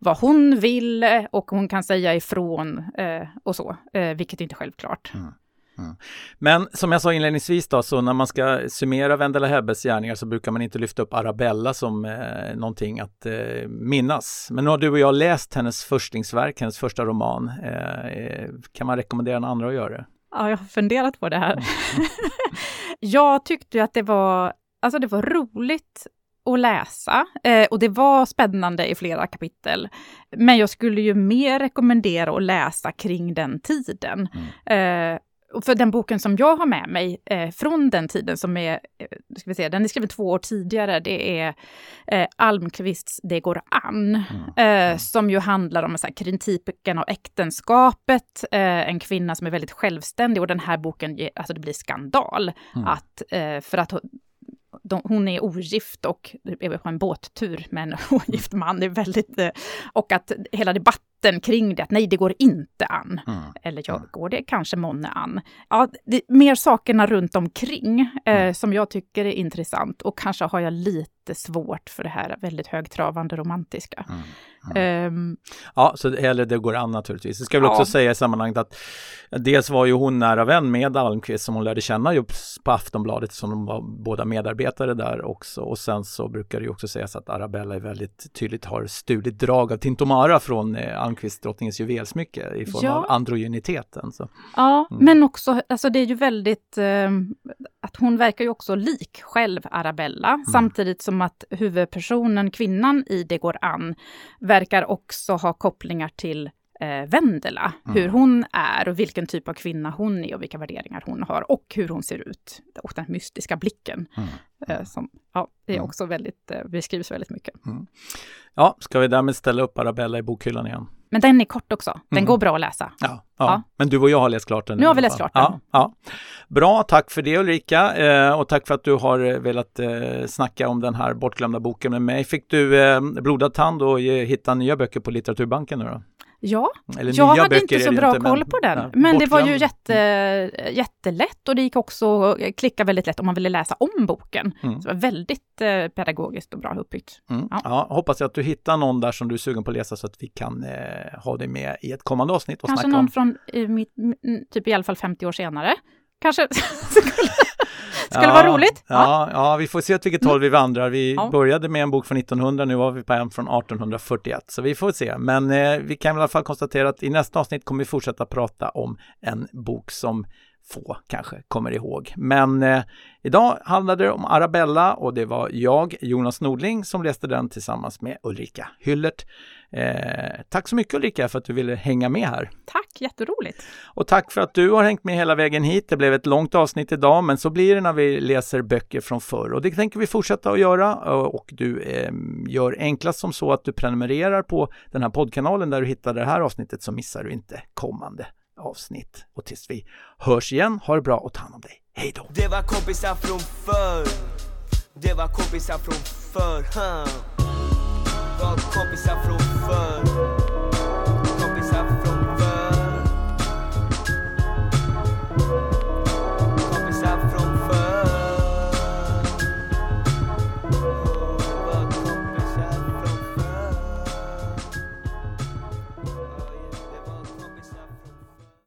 vad hon vill eh, och hon kan säga ifrån eh, och så, eh, vilket inte är självklart. Mm. Mm. Men som jag sa inledningsvis då, så när man ska summera Wendela Hebbes gärningar så brukar man inte lyfta upp Arabella som eh, någonting att eh, minnas. Men nu har du och jag läst hennes förstlingsverk, hennes första roman. Eh, eh kan man rekommendera en andra att göra det? Ja, jag har funderat på det här. jag tyckte att det var, alltså det var roligt att läsa eh, och det var spännande i flera kapitel. Men jag skulle ju mer rekommendera att läsa kring den tiden. Eh, och för den boken som jag har med mig eh, från den tiden, som är, eh, ska vi se, den är skriven två år tidigare, det är eh, Almqvists Det går an, eh, som ju handlar om så här, kritiken av äktenskapet, eh, en kvinna som är väldigt självständig och den här boken, alltså det blir skandal. Att, eh, för att hon, de, hon är ogift och är på en båttur med en ogift man. Det är väldigt, eh, och att hela debatten kring det, att nej, det går inte an. Eller ja, går det kanske månne an? Ja, det mer sakerna runt omkring eh, som jag tycker är intressant och kanske har jag lite svårt för det här väldigt högtravande romantiska. Ehm, Ja, så hellre det går an naturligtvis. Det ska väl också Ja. säga i sammanhanget att dels var ju hon nära vän med Almqvist som hon lärde känna just på Aftonbladet som de var båda medarbetare där också. Och sen så brukar det ju också sägas att Arabella är väldigt tydligt har stulit drag av Tintomara från eh, Almqvist drottningens juvelsmycke i form Ja. av androgyniteten. Så. Ja, Mm. men också, alltså det är ju väldigt, eh, att hon verkar ju också lik själv Arabella, Mm. samtidigt som att huvudpersonen, kvinnan i Det går an, verkar också ha kopplingar till eh, Vendela, Mm. hur hon är och vilken typ av kvinna hon är och vilka värderingar hon har och hur hon ser ut. Och den mystiska blicken, Mm. eh, som ja, det är också väldigt, eh, beskrivs väldigt mycket. Ja, ska vi därmed ställa upp Arabella i bokhyllan igen? Men den är kort också, den Mm. går bra att läsa. Ja, ja. Ja. men du och jag har läst klart den. Nu har vi läst klart den. Ja, ja. Bra, tack för det Ulrika eh, och tack för att du har eh, velat eh, snacka om den här bortglömda boken med mig. Fick du eh, blodad tand och eh, hitta nya böcker på Litteraturbanken nu då? Ja, Eller jag hade inte så bra inte, koll på den. ja, men det var ju jätte, jättelätt och det gick också att klicka väldigt lätt om man ville läsa om boken. Mm. Så det var väldigt eh, pedagogiskt och bra uppbyggt. Mm. Ja. Ja. hoppas jag att du hittar någon där som du är sugen på att läsa så att vi kan eh, ha dig med i ett kommande avsnitt och Kanske någon om. från eh, mitt, typ i alla fall 50 år senare. Kanske skulle, skulle vara roligt. Ja, ja, vi får se åt vilket håll vi vandrar. Vi Ja. började med en bok från 1900, nu var vi på en från 1841, så vi får se. Men eh, vi kan i alla fall konstatera att i nästa avsnitt kommer vi fortsätta prata om en bok som få kanske kommer ihåg. Men eh, idag handlade det om Arabella och det var jag, Jonas Nordling, som läste den tillsammans med Ulrika Hyllert. Eh, tack så mycket Ulrika för att du ville hänga med här. Tack, jätteroligt. Och tack för att du har hängt med hela vägen hit. Det blev ett långt avsnitt idag, men så blir det när vi läser böcker från förr. Och det tänker vi fortsätta att göra. Och du eh, gör enklast som så att du prenumererar på den här poddkanalen där du hittar det här avsnittet så missar du inte kommande avsnitt. Och tills vi hörs igen, ha det bra och ta hand om dig. Hej då! Det var kompisar från förr Det var kompisar från förr huh? Jag kompisar från förr.